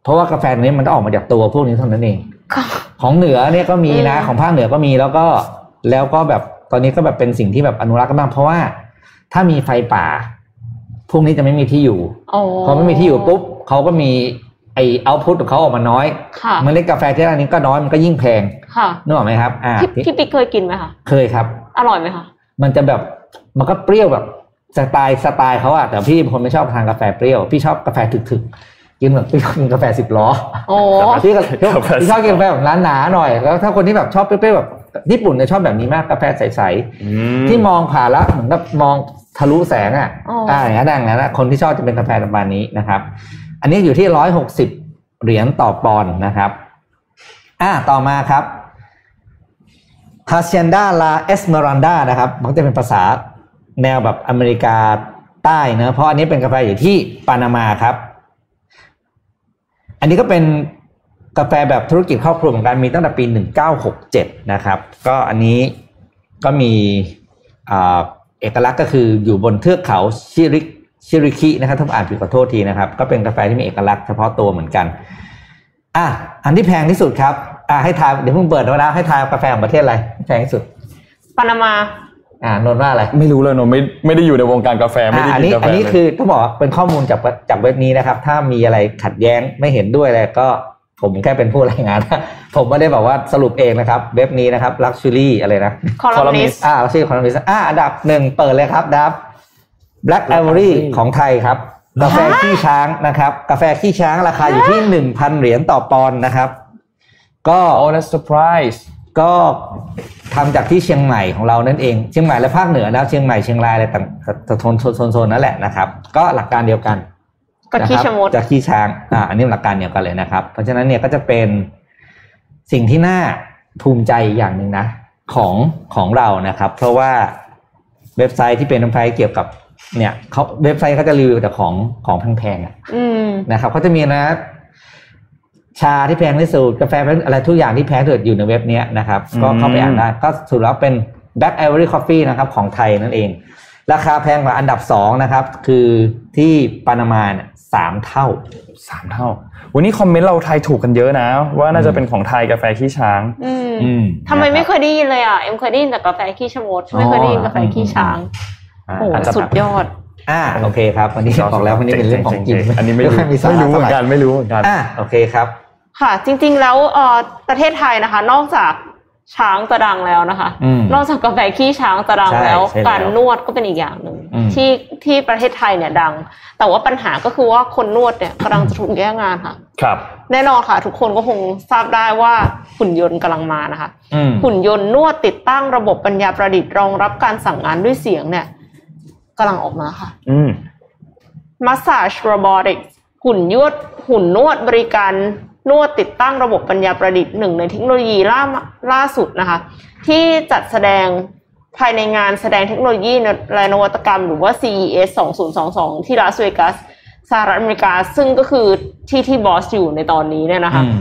เพราะว่ากาแฟตัวนี้มันต้องออกมาจากตัวพวกนี้เท่านั้นเองค่ะของเหนือเนี่ยก็มีนะอืมของภาคเหนือก็มีแล้วก็แล้วก็แบบตอนนี้ก็แบบเป็นสิ่งที่แบบอนุรักษ์กันบ้างเพราะว่า ถ้ามีไฟป่า พวกนี้จะไม่มีที่อยู่อ๋อพอไม่มีที่อยู่ปุ๊บเขาก็มี ไอเอาพุตของเขาออกมาน้อยค่ะเมล็ดกาแฟที่ร้านนี้ก็น้อยมันก็ยิ่งแพงค่ะนึกออกไหมครับอ่าพี่พี่ปิ๊กเคยกินไหมคะเคยครับ อร่อยไหมคะมันจะแบบมันก็เปรี้ยวแบบสไตล์สไตล์เขาอะแต่พี่เป็นคนไม่ชอบทานกาแฟเปรี้ยวพี่ชอบกาแฟถึกๆกินแบบพี่ชอบกินกาแฟสิบล้อโอ้พี่ก็กาแฟพี่ชอบกินกาแฟแบบหนาๆหน่อยแล้วถ้าคนที่แบบชอบเปรี้ยวๆแบบญี่ปุ่นเนี่ยชอบแบบนี้มากกาแฟใสอืๆที่มองผ่านแล้วเหมือนกับมองทะลุแสงอะอ๋อออ่าอย่างนั้นอย่างนั้นนะคนที่ชอบจะเป็นกาแฟประมาณนี้นะครับ อันนี้อยู่ที่ร้อยหกสิบเหรียญต่อปอนด์นะครับ อ่าต่อมาครับ h a c i e n d a La Esmeralda นะครับ มันก็จะเป็นภาษาแนวแบบอเมริกาใต้เนะเพราะอันนี้เป็นกาแฟอยู่ที่ปานามาครับ อันนี้ก็เป็นกาแฟแบบธุรกิจครอบครัวเหมือนกันมีตั้งแต่ปี 1967 นะครับ ก็อันนี้ก็มีอเอกลักษณ์ก็คืออยู่บนเทือกเขาชิริก ชิริคินะครับถ้าผมอ่านผิดขอโทษทีนะครับ ก็เป็นกาแฟที่มีเอกลักษณ์เฉพาะตัวเหมือนกัน อะอันที่แพงที่สุดครับอะให้ทายเดี๋ยวเพิ่งเปิดมาแล้วให้ทายกาแฟของประเทศอะไรแพงที่สุดปานามาอ่านนท์ว่าอะไรไม่รู้เลยหนูไม่ไม่ได้อยู่ในวงการกาแฟไม่ได้อะอันกินนี้กาแฟอันนี้เลยคือต้องบอกว่าเป็นข้อมูลจากจากเว็บนี้นะครับ ถ้ามีอะไรขัดแย้งไม่เห็นด้วยอะไรก็ผมแค่เป็นผู้รายงาน ผมไม่ได้บอกว่าสรุปเองนะครับ เว็บนี้นะครับ luxury อะไรนะ columnist อ่า luxury columnist อ่าอันดับหนึ่งเปิดเลยครับดับ black ivory ของไทยครับ กาแฟขี้ช้างนะครับ กาแฟขี้ช้างราคาอยู่ที่หนึ่งพันเหรียญต่อปอนด์นะครับ ก็โอ้ that's surprise ก็ทำจากที่เชียงใหม่ของเรานั่นเอง เชียงใหม่และภาคเหนือนะเชียงใหม่เชียงรายอะไรต่างโซนโซนโซนนั่นแหละนะครับ ก็หลักการเดียวกันก็ขี้นะครับชะมดจากขี้ช้างอ่าอันนี้หลักการเดียวกันเลยนะครับ เพราะฉะนั้นเนี่ยก็จะเป็นสิ่งที่น่าภูมิใจอย่างหนึ่งนะ ของของเรานะครับ เพราะว่าเว็บไซต์ที่เป็นเว็บไซต์เกี่ยวกับ เนี่ยเขาเว็บไซต์เขาจะรีวิวแต่ของของแพงๆอะอืมนะครับเขาจะมีนะ ชาที่แพงที่สุดกาแฟแพงอะไรทุกอย่างที่แพงที่สุดอยู่ในเว็บเนี้ยนะครับ ก็เข้าไปอ่านได้ก็สรุดแล้วเป็น Black Ivory Coffee นะครับ ของไทยนั่นเอง ราคาแพงกว่าอันดับสองนะครับ คือที่ปานามาเนี่ยสามเท่าสามเท่า วันนี้คอมเมนต์เราไทยถูกกันเยอะนะ ว่าน่าจะเป็นของไทยกาแฟขี้ช้างอืมอืมทำไมไม่นะเคยได้ยินเลยอะเอ็มเคยได้ยินแต่กาแฟขี้ชะมดไม่เคยได้ยินกาแฟขี้ช้างครับ โอ้โหอาจจะสุดยอด อ่าโอเคครับวันนี้บอกแล้ววันนี้เป็นเรื่องของกินอันนี้ไม่รู้ค่ยมีสาไม่ระรู้เหมือนกันท่าไหไม่รู้เหมือนกันอ่าโอเคครับ ค่ะ จริง ๆ แล้วเอ่อประเทศไทยนะคะ นอกจากช้างจะดังแล้วนะคะอืมนอกจากกาแฟขี้ช้างจะดังใช่แล้วใช่แล้ว การนวดก็เป็นอีกอย่างหนึ่งอืมที่ที่ประเทศไทยเนี่ยดัง แต่ว่าปัญหาก็คือว่าคนนวดเนี่ยกำลังจะถูกแย่งงานค่ะครับ แน่นอนค่ะ ทุกคนก็คงทราบได้ว่าหุ่นยนต์กำลังมานะคะอืมหุ่นยนต์นวดติดตั้งระบบปัญญาประดิษฐ์รองรับการสั่งงานด้วยเสียงเนี่ย กำลังออกมาค่ะ อืม Massage Robotics หุ่นยวดหุ่นนวดบริการนวดติดตั้งระบบปัญญาประดิษฐ์หนึ่งในเทคโนโลยีล่าล่าสุดนะคะ ที่จัดแสดงภายในงานแสดงเทคโนโลยีและนวัตกรรม หรือว่า CES 2022 ที่ลาสเวกัสสหรัฐอเมริกา ซึ่งก็คือที่ที่บอสอยู่ในตอนนี้เนี่ยนะคะอืม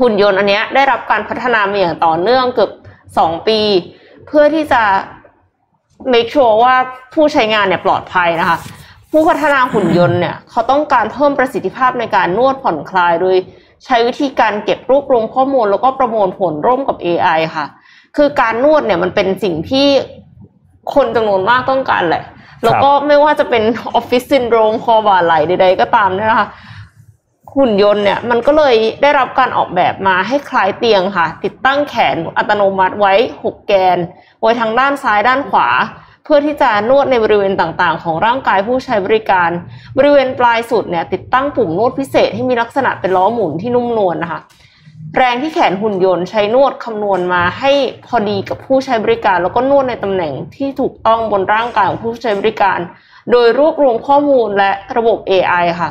หุ่นยนต์อันเนี้ยได้รับการพัฒนามาอย่างต่อเนื่องเกือบสองปี เพื่อที่จะ make sure ว่าผู้ใช้งานเนี่ยปลอดภัยนะคะ ผู้พัฒนาหุ่นยนต์เนี่ยเขาต้องการเพิ่มประสิทธิภาพในการนวดผ่อนคลายโดยใช้วิธีการเก็บรวบรวมข้อมูลแล้วก็ประมวลผลร่วมกับ AI ค่ะ คือการนวดเนี่ยมันเป็นสิ่งที่คนจำนวนมากต้องการแหละ แล้วก็ไม่ว่าจะเป็นออฟฟิศซินโดรมคอบ่าไหล่ใดๆก็ตามเนี่ยนะคะ หุ่นยนต์เนี่ยมันก็เลยได้รับการออกแบบมาให้คล้ายเตียงค่ะ ติดตั้งแขนอัตโนมัติไว้ 6 แกน ไว้ทางด้านซ้ายด้านขวา เพื่อที่จะนวดในบริเวณต่างๆ ของร่างกายผู้ใช้บริการ บริเวณปลายสุดเนี่ยติดตั้งปุ่มนวดพิเศษที่มีลักษณะเป็นล้อหมุนที่นุ่มนวลนะคะ แรงที่แขนหุ่นยนต์ใช้นวดคำนวณมาให้พอดีกับผู้ใช้บริการ แล้วก็นวดในตำแหน่งที่ถูกต้องบนร่างกายของผู้ใช้บริการ โดยรวบรวมข้อมูลและระบบ AI ค่ะ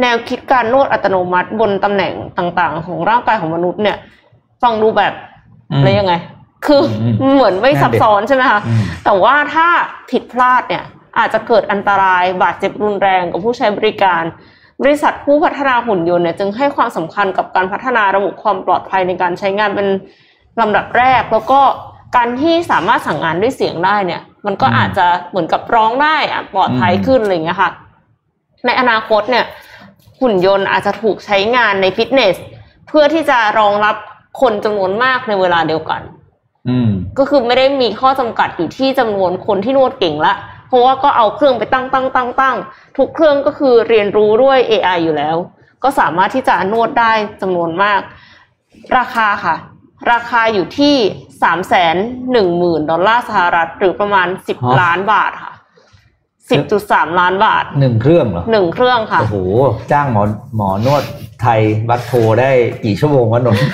แนวคิดการนวดอัตโนมัติบนตำแหน่งต่าง ๆ ของร่างกายของมนุษย์เนี่ย ฟังดูแบบอืมอะไรยังไง คืออมเหมือนไม่ซับซ้อนใช่ไหมคะอืมแต่ว่าถ้าผิดพลาดเนี่ย อาจจะเกิดอันตรายบาดเจ็บรุนแรงกับผู้ใช้บริการ บริษัทผู้พัฒนาหุ่นยนต์เนี่ยจึงให้ความสำคัญกับการพัฒนาระบบความปลอดภัยในการใช้งานเป็นลำดับแรก แล้วก็การที่สามารถสั่งงานด้วยเสียงได้เนี่ย มันก็อืมอาจจะเหมือนกับร้องได้อะปลอดภัยอืมขึ้นอะไรอย่างเงี้ยค่ะ ในอนาคตเนี่ย หุ่นยนต์อาจจะถูกใช้งานในฟิตเนส เพื่อที่จะรองรับคนจำนวนมากในเวลาเดียวกันอืมก็คือไม่ได้มีข้อจำกัดอยู่ที่จำนวนคนที่นวดเก่งละ เพราะว่าก็เอาเครื่องไปตั้งตั้งตั้งตั้งทุกเครื่องก็คือเรียนรู้ด้วย AI อยู่แล้ว ก็สามารถที่จะนวดได้จำนวนมาก ราคาค่ะ ราคาอยู่ที่สามแสนหนึ่งหมื่นดอลลาร์สหรัฐหรือประมาณสิบฮะล้านบาทค่ะ สิบจุดสามล้านบาทหนึ่งเครื่องเหรอหนึ่งเครื่องค่ะ โอ้โห จ้างหมอหมอนวดไทยวัดโพได้กี่ชั่วโมงวะนนท์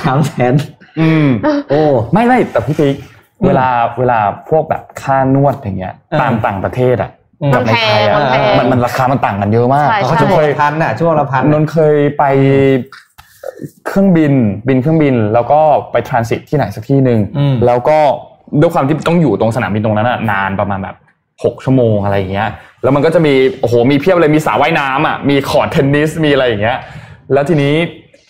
สามแสนอืม โอ้ ไม่ไม่แต่พี่ปิ๊กอืมเวลาเวลาพวกแบบค่านวดอย่างเงี้ยเออตามต่างประเทศอะอืมกับในไทยอะมันแพงมันมันราคามันต่างกันเยอะมากใช่เขาใช่จะเคยพันน่ะช่วงละพันนนท์เคยไปเครื่องบินบินเครื่องบิน แล้วก็ไปทรานสิตที่ไหนสักที่หนึ่งอืมแล้วก็ด้วยความที่ต้องอยู่ตรงสนามบินตรงนั้นอะนานประมาณแบบ หกชั่วโมงอะไรอย่างเงี้ย แล้วมันก็จะมีโอ้โหมีเพียบเลยมีสระว่ายน้ำอะมีคอร์ตเทนนิสมีอะไรอย่างเงี้ย แล้วทีนี้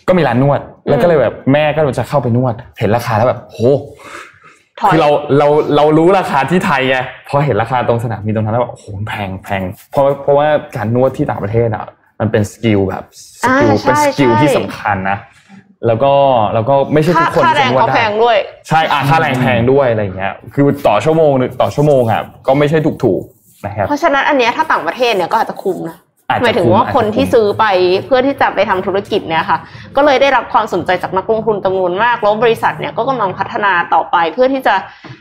ก็มีร้านนวด แล้วก็เลยแบบแม่ก็จะเข้าไปนวด เห็นราคาแล้วแบบโหถอยคือเราเราเรารู้ราคาที่ไทยไงพอเห็นราคาตรงสนามบินตรงนั้นแล้วแบบโอ้โหแพงแพงเพราะเพราะว่าการนวดที่ต่างประเทศอะมันเป็น skill แบบ skill อ่าใช่เป็น skill ใช่ที่สำคัญนะ แล้วก็แล้วก็ไม่ใช่ทุค่ากคนค่าที่แรจะงนวดเขาได้แพงด้วยใช่อะค่าแรงแพงด้วยอะไรอย่างเงี้ยคือต่อชั่วโมงหนึ่งต่อชั่วโมงอะก็ไม่ใช่ถูกถูกๆนะครับเพราะฉะนั้นอันเนี้ยถ้าต่างประเทศเนี่ยก็อาจจะคุ้มนะอาจจะหมายถึงคุ้มว่าอาจจะคนที่คุ้มซื้อไปเพื่อที่จะไปทำธุรกิจเนี่ยค่ะ ก็เลยได้รับความสนใจจากนักลงทุนจำนวนมากแล้วบริษัทเนี่ยก็กำลังพัฒนาต่อไปเพื่อที่จะ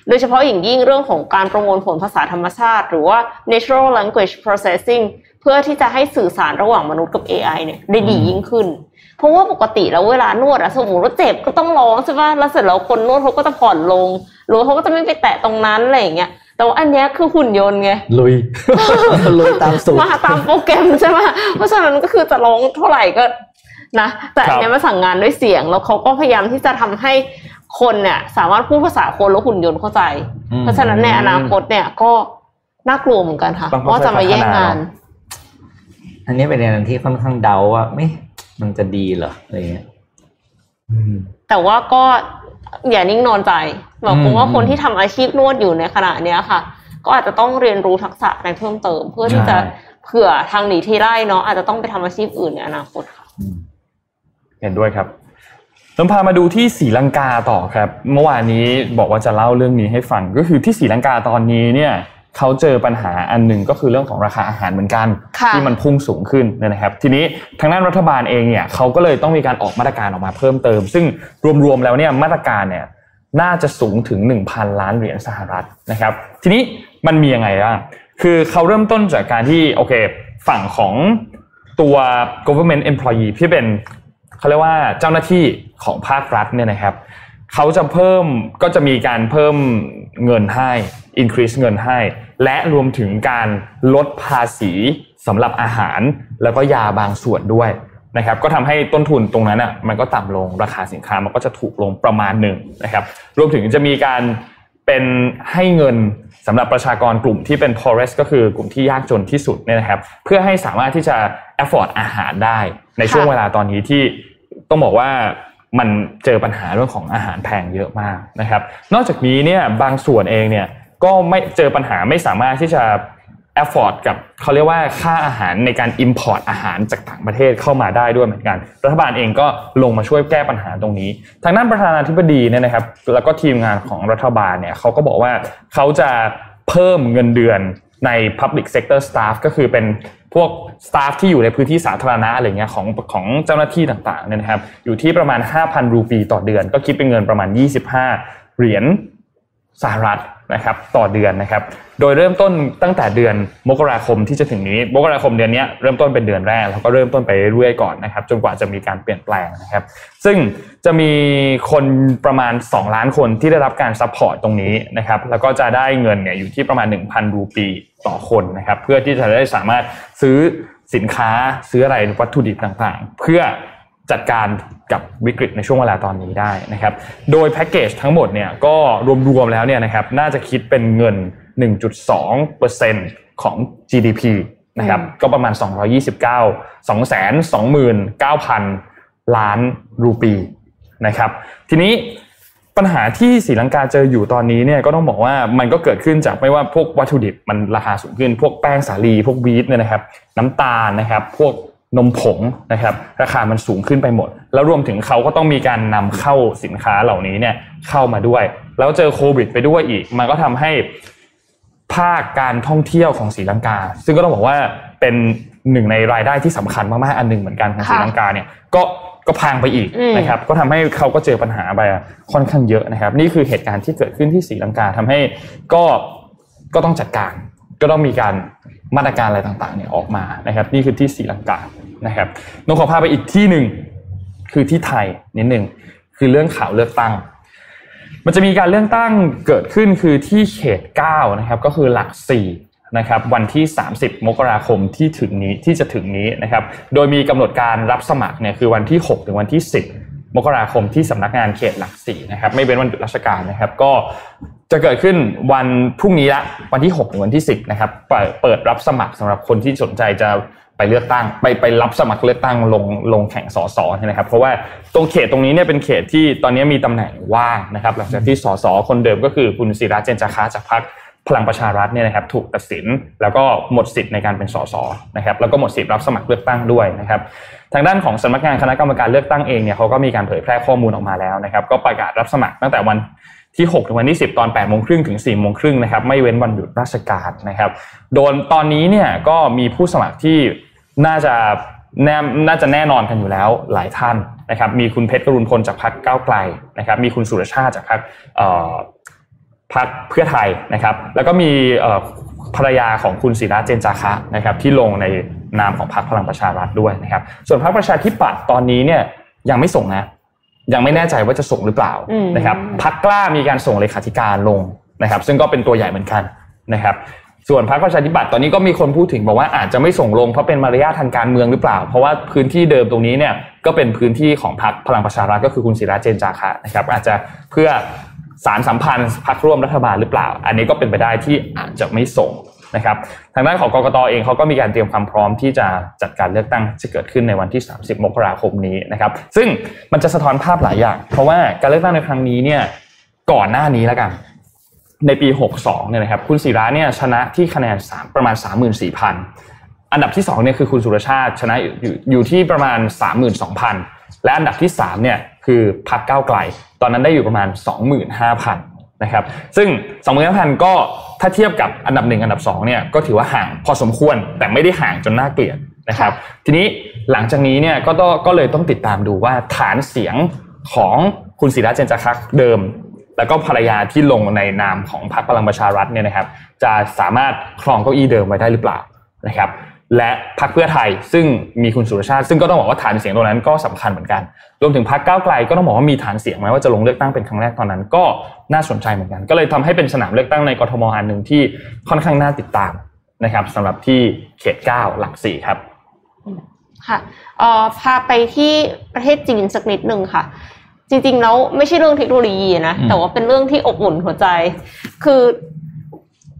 โดยเฉพาะอย่างยิ่งเรื่องของการประมวลผลภาษาธรรมชาติ หรือว่า natural language processing เพื่อที่จะให้สื่อสารระหว่างมนุษย์กับ AI เนี่ยได้ดียิ่งขึ้น เพราะว่าปกติแล้วเวลานวดอะสมมติว่าเจ็บก็ต้องร้องใช่ป่ะแล้วเสร็จแล้วคนนวดเขาก็จะผ่อนลงหรือว่าเขาก็จะไม่ไปแตะตรงนั้นอะไรอย่างเงี้ยแต่ว่าอันเนี้ยคือหุ่นยนต์ไงลุยลุยตามสูตรมาตามโปรแกรมใช่ไหมเพราะฉะนั้นก็คือจะร้องเท่าไหร่ก็นะแต่อันเนี้ยมาสั่งงานด้วยเสียงแล้วเขาก็พยายามที่จะทำให้คนเนี่ยสามารถพูดภาษาคนแล้วหุ่นยนต์เข้าใจอืมเพราะฉะนั้นในอนาคตเนี่ยก็น่ากลัวเหมือนกันค่ะต้องค่อยๆว่าจะมาแย่งงานพัฒนาเนอะอันนี้เป็นอันที่ค่อนข้างเดาว่าไม่ มันจะดีเหรออะไรเงี้ยแต่ว่าก็อย่านิ่งนอนใจหมายความว่าอืมคนที่ทำอาชีพนวดอยู่ในขณะเนี้ยค่ะ ก็อาจจะต้องเรียนรู้ทักษะในเพิ่มเติม เพื่อที่จะใช่เผื่อทางหนีทีไล่เนาะอาจจะต้องไปทำอาชีพอื่นในอนาคตค่ะอืมเห็นด้วยครับเราพามาดูที่ศรีลังกาต่อครับ เมื่อวานนี้บอกว่าจะเล่าเรื่องนี้ให้ฟังก็คือที่ศรีลังกาตอนนี้เนี่ย เขาเจอปัญหาอันหนึ่งก็คือเรื่องของราคาอาหารเหมือนกันค่ะที่มันพุ่งสูงขึ้นเนยนะครับ ทีนี้ทางด้านรัฐบาลเองเนี่ยเขาก็เลยต้องมีการออกมาตรการออกมาเพิ่มเติม ซึ่งรวมๆแล้วเนี่ยมาตรการเนี่ยน่าจะสูงถึง 1,000 ล้านเหรียญสหรัฐนะครับ ทีนี้มันมียังไงบ้างคือเขาเริ่มต้นจากการที่โอเค ฝั่งของตัว government employee ที่เป็นเขาเรียกว่าเจ้าหน้าที่ของภาครัฐเนี่ยนะครับ เขาจะเพิ่มก็จะมีการเพิ่มเงินให้ increase เงินให้ และรวมถึงการลดภาษีสำหรับอาหาร แล้วก็ยาบางส่วนด้วยนะครับ ก็ทำให้ต้นทุนตรงนั้นอะมันก็ต่ำลงราคาสินค้ามันก็จะถูกลงประมาณหนึ่งนะครับ รวมถึงจะมีการเป็นให้เงินสำหรับประชากรกลุ่มที่เป็น poorest ก็คือกลุ่มที่ยากจนที่สุดเนี่ยนะครับ เพื่อให้สามารถที่จะ afford อาหารได้ในช่วงเวลาตอนนี้ที่ต้องบอกว่า มันเจอปัญหาเรื่องของอาหารแพงเยอะมากนะครับ นอกจากนี้เนี่ยบางส่วนเองเนี่ยก็ไม่เจอปัญหาไม่สามารถที่จะ afford กับเขาเรียกว่าค่าอาหารในการ import อาหารจากต่างประเทศเข้ามาได้ด้วยเหมือนกัน รัฐบาลเองก็ลงมาช่วยแก้ปัญหาตรงนี้ ทางด้านประธานาธิบดีเนี่ยนะครับ แล้วก็ทีมงานของรัฐบาลเนี่ยเขาก็บอกว่าเขาจะเพิ่มเงินเดือนใน public sector staff ก็คือเป็น พวกสตาฟที่อยู่ในพื้นที่สาธารณะอะไรเงี้ยของของเจ้าหน้าที่ต่างๆเนี่ยนะครับอยู่ที่ประมาณ 5,000 รูปีต่อเดือน ก็คิดเป็นเงินประมาณ 25 เหรียญ สหรัฐนะครับต่อเดือนนะครับ โดยเริ่มต้นตั้งแต่เดือนมกราคมที่จะถึงนี้มกราคมเดือนนี้เริ่มต้นเป็นเดือนแรกแล้วก็เริ่มต้นไปเรื่อยๆก่อนนะครับ จนกว่าจะมีการเปลี่ยนแปลงนะครับ ซึ่งจะมีคนประมาณ 2 ล้านคนที่ได้รับการ support ตรงนี้นะครับ แล้วก็จะได้เงินเนี่ยอยู่ที่ประมาณ 1,000 รูปีต่อคนนะครับ เพื่อที่จะได้สามารถซื้อสินค้าซื้ออะไรวัตถุดิบต่างๆ เพื่อจัดการ กับวิกฤตในช่วงเวลาตอนนี้ได้นะครับ โดยแพ็กเกจทั้งหมดเนี่ยก็รวมๆแล้วเนี่ยนะครับน่าจะคิดเป็นเงิน 1.2%ของ GDP นะครับก็ประมาณ 229 229,000 ล้านรูปีนะครับทีนี้ปัญหาที่ศรีลังกาเจออยู่ตอนนี้เนี่ยก็ต้องบอกว่ามันก็เกิดขึ้นจากไม่ว่าพวกวัตถุดิบมันราคาสูงขึ้น พวกแป้งสาลี พวกวีทเนี่ยนะครับ น้ำตาลนะครับ พวก นมผงนะครับราคามันสูงขึ้นไปหมด แล้วรวมถึงเขาก็ต้องมีการนำเข้าสินค้าเหล่านี้เนี่ยเข้ามาด้วย แล้วเจอโควิดไปด้วยอีก มันก็ทำให้ภาคการท่องเที่ยวของศรีลังกา ซึ่งก็ต้องบอกว่าเป็นหนึ่งในรายได้ที่สำคัญมากๆอันหนึ่งเหมือนกันของศรีลังกาเนี่ยก็ก็พังไปอีกนะครับก็ทำให้เขาก็เจอปัญหาไปค่อนข้างเยอะนะครับ นี่คือเหตุการณ์ที่เกิดขึ้นที่ศรีลังกาทำให้ก็ก็ต้องจัดการก็ต้องมีการ มาตรการอะไรต่างๆเนี่ยออกมานะครับ นี่คือที่ศรีลังกานะครับนงขอพาไปอีกที่หนึ่งคือที่ไทยนิดหนึ่งคือเรื่องข่าวเลือกตั้ง มันจะมีการเลือกตั้งเกิดขึ้นคือที่เขต9นะครับก็คือหลัก4นะครับวันที่ 30 มกราคมที่ถึงนี้ที่จะถึงนี้นะครับ โดยมีกำหนดการรับสมัครเนี่ยคือวันที่ 6 ถึงวันที่ 10 มกราคมที่สำนักงานเขตหลักสี่นะครับไม่เป็นวันหยุดราชการนะครับ ก็จะเกิดขึ้นวันพรุ่งนี้ละวันที่6ถึงวันที่ 10นะครับเปิดรับสมัครสำหรับคนที่สนใจจะไปเลือกตั้ง ไปไปรับสมัครเลือกตั้งลงลงแข่งสสนะครับ เพราะว่าตรงเขตตรงนี้เนี่ยเป็นเขตที่ตอนนี้มีตำแหน่งว่างนะครับ หลังจากที่สสคนเดิมก็คือคุณศิระเจนจาคะจากพรรค พลังประชารัฐเนี่ยนะครับถูกตัดสินแล้วก็หมดสิทธิ์ในการเป็นสสนะครับแล้วก็หมดสิทธิ์รับสมัครเลือกตั้งด้วยนะครับทางด้านของสำนักงานคณะกรรมการเลือกตั้งเองเนี่ยเขาก็มีการเผยแพร่ข้อมูลออกมาแล้วนะครับก็ประกาศรับสมัครตั้งแต่วันที่6ถึงวันที่10 ตอน8โมงครึ่งถึง4โมงครึ่งนะครับไม่เว้นวันหยุดราชการนะครับโดนตอนนี้เนี่ยก็มีผู้สมัครที่น่าจะแน่น่าจะแน่นอนกันอยู่แล้วหลายท่านนะครับมีคุณเพชรกรุณพลจากพรรคก้าวไกลนะครับมีคุณสุรชาติจากพรรค พรรคเพื่อไทยนะครับ แล้วก็มีภรรยาของคุณศิระเจนจาคะนะครับ ที่ลงในนามของพรรคพลังประชารัฐด้วยนะครับ ส่วนพรรคประชาธิปัตย์ตอนนี้เนี่ยยังไม่ส่งนะ ยังไม่แน่ใจว่าจะส่งหรือเปล่านะครับพรรคกล้ามีการส่งเลขาธิการลงนะครับ ซึ่งก็เป็นตัวใหญ่เหมือนกันนะครับ ส่วนพรรคประชาธิปัตย์ตอนนี้ก็มีคนพูดถึงบอกว่าอาจจะไม่ส่งลงเพราะเป็นมารยาททางการเมืองหรือเปล่า เพราะว่าพื้นที่เดิมตรงนี้เนี่ยก็เป็นพื้นที่ของพรรคพลังประชารัฐก็คือคุณศิระเจนจาคะนะครับ อาจจะเพื่อ สารสัมพันธ์พรรคร่วมรัฐบาลหรือเปล่า อันนี้ก็เป็นไปได้ที่อาจจะไม่ส่งนะครับ ทางด้านของกรกตเองเขาก็มีการเตรียมความพร้อมที่จะจัดการเลือกตั้งจะเกิดขึ้นในวันที่ 30 มกราคมนี้นะครับ ซึ่งมันจะสะท้อนภาพหลายอย่าง เพราะว่าการเลือกตั้งในครั้งนี้เนี่ยก่อนหน้านี้แล้วกันในปี 62 เนี่ยนะครับ คุณศิระเนี่ยชนะที่คะแนน3ประมาณ 34,000 อันดับที่2เนี่ยคือคุณสุรชาติชนะอยู่อยู่ที่ประมาณ 32,000 และอันดับที่3เนี่ย คือพรรคก้าวไกล ตอนนั้นได้อยู่ประมาณ 25,000นะครับซึ่ง25,000ก็ถ้าเทียบกับอันดับ1อันดับ2เนี่ยก็ถือว่าห่างพอสมควรแต่ไม่ได้ห่างจนน่าเกลียดนะครับทีนี้หลังจากนี้เนี่ยก็ต้องก็เลยต้องติดตามดูว่าฐานเสียงของคุณศิระเจนจาคะเดิม แล้วก็ภรรยาที่ลงในนามของพรรคพลังประชารัฐเนี่ยนะครับจะสามารถครองเก้าอี้เดิมไว้ได้หรือเปล่านะครับ และพรรคเพื่อไทย ซึ่งมีคุณสุรชาติ ซึ่งก็ต้องบอกว่าฐานเสียงตรงนั้นก็สำคัญเหมือนกัน รวมถึงพรรคก้าวไกลก็ต้องบอกว่ามีฐานเสียงไหมว่าจะลงเลือกตั้งเป็นครั้งแรกตอนนั้น ก็น่าสนใจเหมือนกัน ก็เลยทำให้เป็นสนามเลือกตั้งในกทมอันหนึ่งที่ค่อนข้างน่าติดตามนะครับสำหรับที่เขตเก้าหลักสี่ครับค่ะเอ่อพาไปที่ประเทศจีนสักนิดหนึ่งค่ะ จริงๆแล้วไม่ใช่เรื่องเทคโนโลยีนะอืมแต่ว่าเป็นเรื่องที่อบอุ่นหัวใจ คือ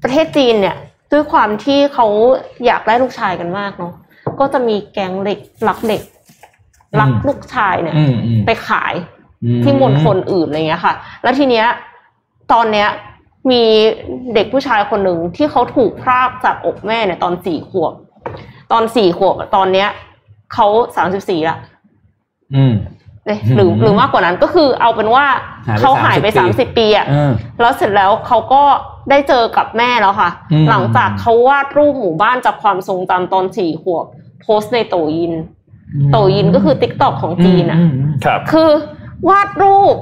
ประเทศจีนเนี่ย ด้วยความที่เขาอยากได้ลูกชายกันมากเนาะก็จะมีแก๊งเด็กรักเด็กรักลูกชายเนี่ยอืมอืมไปขายอืมที่มณฑลอื่นอะไรเงี้ยค่ะ แล้วทีเนี้ยตอนเนี้ยมีเด็กผู้ชายคนหนึ่งที่เขาถูกพรากจากอกแม่เนี่ย ตอนสี่ขวบ ตอนสี่ขวบอะตอนเนี้ยเขาสามสิบสี่ละอืมเอ๊ะหรืออืมหรือมากกว่านั้นก็คือเอาเป็นว่าหายไปเขาหายไป30สามสิบปีอะเออแล้วเสร็จแล้วเขาก็ ได้เจอกับแม่แล้วค่ะอืมหลังจากเขาวาดรูปหมู่บ้านจากความทรงจำตอนสี่ขวบ โพสต์ในโตยิน โตยินก็คือติ๊กต็อกของจีนอะมมครับคือวาดรูป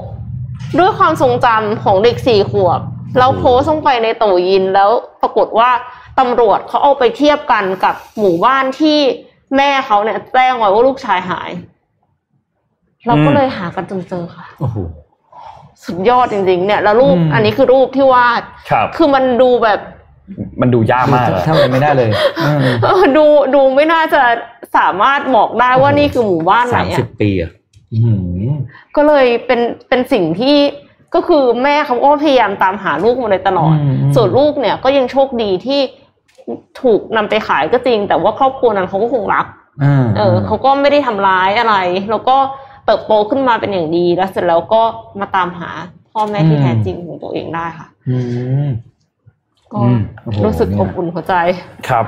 ด้วยความทรงจำของเด็กสี่ขวบแล้วโพสต์ลงไปในโตยินแล้วปรากฏว่าตำรวจเขาเอาไปเทียบกันกับหมู่บ้านที่แม่เขาเนี่ยแจ้งไว้ว่าลูกชายหาย เราก็เลยหากันจนเจอค่ะ โอ้โห สุดยอดจริงๆ เนี่ยแล้วรูปอืมอันนี้คือรูปที่วาดครับคือมันดูแบบมันดูยากมากเลยทำอะไรไม่ได้เลยเออดูดูไม่น่าจะสามารถบอกได้ว่านี่คือหมู่บ้านไหนสามสิบอะปีอะอื้อหือก็เลยเป็นเป็นสิ่งที่ก็คือแม่เขาก็พยายามตามหาลูกมาโดยตลอดอืมส่วนลูกเนี่ยก็ยังโชคดีที่ถูกนำไปขายก็จริง แต่ว่าครอบครัวนั้นเขาก็คงรักอ่าเออเขาก็ไม่ได้ทำร้ายอะไร แล้วก็ เติบโตขึ้นมาเป็นอย่างดี แล้วเสร็จแล้วก็มาตามหาพ่อแม่ที่แท้จริงของตัวเองได้ค่ะอืมก็อืมโอ้โหรู้สึกเนี่ยอบอุ่นหัวใจ ครับ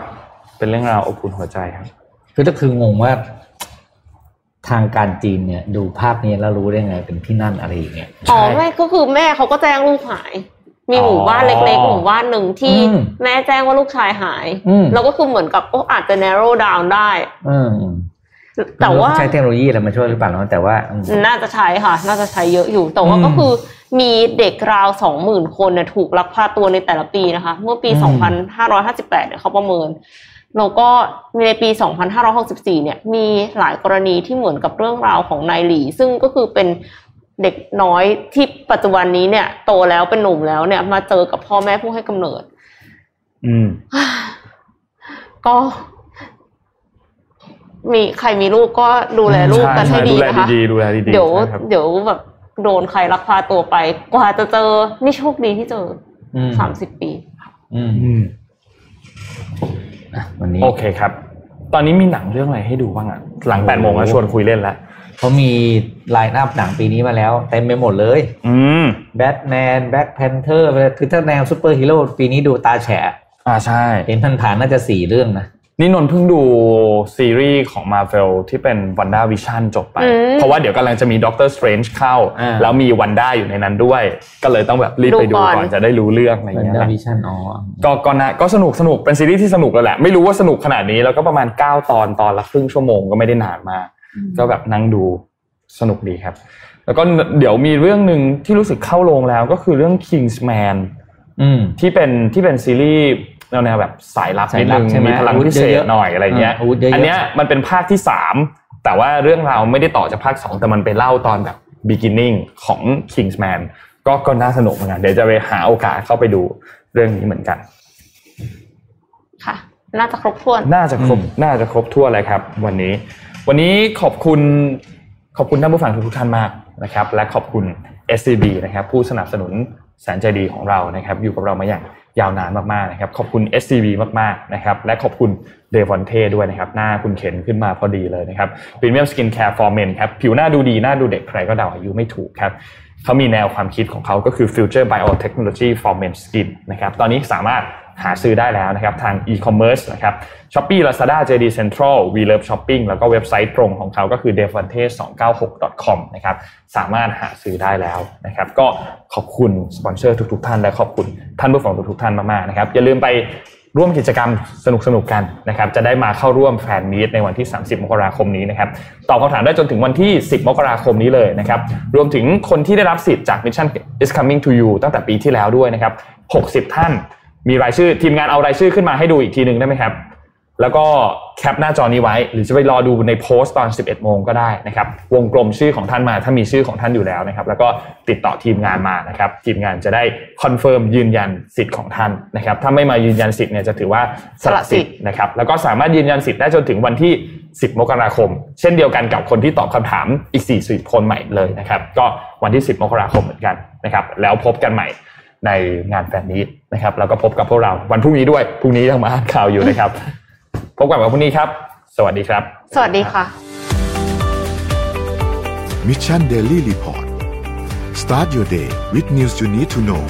เป็นเรื่องราวอบอุ่นหัวใจครับ คือถ้าคืองงว่าทางการจีนเนี่ย ดูภาพนี้แล้วรู้ได้ไงเป็นที่นั่นอะไรอย่างเงี้ยอ๋อใช่ไม่ก็คือแม่เขาก็แจ้งลูกหาย มีหมู่บ้านเล็กๆหมู่บ้านหนึ่งที่อืมแม่แจ้งว่าลูกชายหายอืมแล้วก็คือเหมือนกับโอ้อาจจะ narrow down ได้เออ แต่ว่าใช้เทคโนโลยีอะไรมาช่วยหรือเปล่าเนอะแต่ว่าอืมน่าจะใช้ค่ะ น่าจะใช้เยอะอยู่ แต่ว่าอืมก็คือมีเด็กราวสองหมื่นคนเนี่ยถูกลักพาตัวในแต่ละปีนะคะ เมื่อปีอืม2558เนี่ยเขาประเมินแล้วก็ในปี 2564 เนี่ย มีหลายกรณีที่เหมือนกับเรื่องราวของนายหลี ซึ่งก็คือเป็นเด็กน้อยที่ปัจจุบันนี้เนี่ย โตแล้วเป็นหนุ่มแล้วเนี่ย มาเจอกับพ่อแม่ผู้ให้กำเนิด อืม ก็ มีใครมีลูกก็ดูแลลูกกันให้ดีดูแลนะคะดีๆดูแลดีๆเดี๋ยวใช่ครับเดี๋ยวแบบโดนใครลักพาตัวไป กว่าจะเจอนี่โชคดีที่เจออืมสามสิบปีอืมอืมอะวันนี้โอเคครับ ตอนนี้มีหนังเรื่องอะไรให้ดูบ้างอะ หลังแปดโมงแล้วชวนคุยเล่นแล้วเขามี line up หนังปีนี้มาแล้วเต็มไปหมดเลย อืม Batman Black Panther คือถ้าแนวซูเปอร์ฮีโร่ปีนี้ดูตาแฉะอ่าใช่ เห็นผ่านๆน่าจะสี่เรื่องนะ นี่นนท์เพิ่งดูซีรีส์ของ Marvel ที่เป็น Wanda Vision จบไปอืมเพราะว่าเดี๋ยวกำลังจะมี Doctor Strange เข้าอ่าแล้วมี Wanda อยู่ในนั้นด้วย ก็เลยต้องแบบรีบไปดูดูก่อนก่อนจะได้รู้เรื่องอะไรเหมือนเงี้ยดานะวิชั่นอ๋อก็ก็นะก็สนุกสนุกเป็นซีรีส์ที่สนุกเลยแหละ ไม่รู้ว่าสนุกขนาดนี้แล้วก็ประมาณ 9 ตอนตอนละครึ่งชั่วโมงก็ไม่ได้นานมากก็แบบนั่งดูสนุกดีครับ แล้วก็เดี๋ยวมีเรื่องหนึ่งที่รู้สึกเข้าโรงแล้วก็คือเรื่อง Kingsman อืมที่เป็นที่เป็นซีรีส์ แนวแนวแบบสายลับสายนิดลับนึงใช่ไหมมีพลังอาวุธพิเศเยษอะๆหน่อยอะไรเงี้ยอ่าอาวุธเยอะๆอันเนี้ยมันเป็นภาคที่สามแต่ว่าเรื่องราวไม่ได้ต่อจากภาคสองแต่มันไปเล่าตอนแบบ beginning ของ Kingsman ก็ก็น่าสนุกเหมือนกันเดี๋ยวจะไปหาโอกาสเข้าไปดูเรื่องนี้เหมือนกัน ค่ะ น่าจะครบถ้วน น่าจะครบน่าจะครบทั่วเลยครับ วันนี้ วันนี้ขอบคุณขอบคุณท่านผู้ฟังทุกๆท่านมากนะครับ และขอบคุณ SCB นะครับ ผู้สนับสนุนแสนใจดีของเรานะครับ อยู่กับเรามาอย่าง ยาวนานมากๆนะครับขอบคุณ SCB มากๆนะครับและขอบคุณเดวอนเทด้วยนะครับหน้าคุณเข็นขึ้นมาพอดีเลยนะครับPremium Skincare for Men ครับผิวหน้าดูดี หน้าดูเด็กใครก็เดาอายุไม่ถูกครับเขามีแนวความคิดของเขาก็คือ Future Biotechnology for Men Skin นะครับตอนนี้สามารถ หาซื้อได้แล้วนะครับทาง e-commerce นะครับ Shopee Lazada JD Central V Love Shopping แล้วก็เว็บไซต์ตรงของเขาก็คือ d e v a n t e 2 9 6 com นะครับสามารถหาซื้อได้แล้วนะครับ ก็ขอบคุณสปอนเซอร์ทุกๆ ท่านและขอบคุณท่านผู้ฟังทุกๆท่านมากๆนะครับ อย่าลืมไปร่วมกิจกรรมสนุกๆกันนะครับ จะได้มาเข้าร่วมแฟนมีตในวันที่ 30 มกราคมนี้นะครับ ตอบคำถามได้จนถึงวันที่ 10 มกราคมนี้เลยนะครับ รวมถึงคนที่ได้รับสิทธิ์จาก Mission is coming to you ตั้งแต่ปีที่แล้วด้วยนะครับ 60 ท่าน มีรายชื่อทีมงานเอารายชื่อขึ้นมาให้ดูอีกทีหนึ่งได้ไหมครับ แล้วก็แคปหน้าจอนี้ไว้ หรือจะไปรอดูในโพสต์ตอน 11 โมงก็ได้นะครับ วงกลมชื่อของท่านมาถ้ามีชื่อของท่านอยู่แล้วนะครับ แล้วก็ติดต่อทีมงานมานะครับ ทีมงานจะได้confirm ยืนยันสิทธิ์ของท่านนะครับ ถ้าไม่มายืนยันสิทธิ์เนี่ยจะถือว่าสละสิทธิ์นะครับ แล้วก็สามารถยืนยันสิทธิ์ได้จนถึงวันที่ 10 มกราคม เช่นเดียวกันกับคนที่ตอบคำถามอีก 40 คนใหม่เลยนะครับ ก็วันที่ 10 มกราคมเหมือนกันนะครับ แล้วพบกันใหม่ ในงานแฟนนี้นะครับ แล้วก็พบกับพวกเราวันพรุ่งนี้ด้วยพรุ่งนี้ยังมาอ่านข่าวอยู่นะครับ พบกันวันพรุ่งนี้ครับ สวัสดีครับ สวัสดีค่ะมิชชันเดลี่รีพอร์ต start your day with news you need to know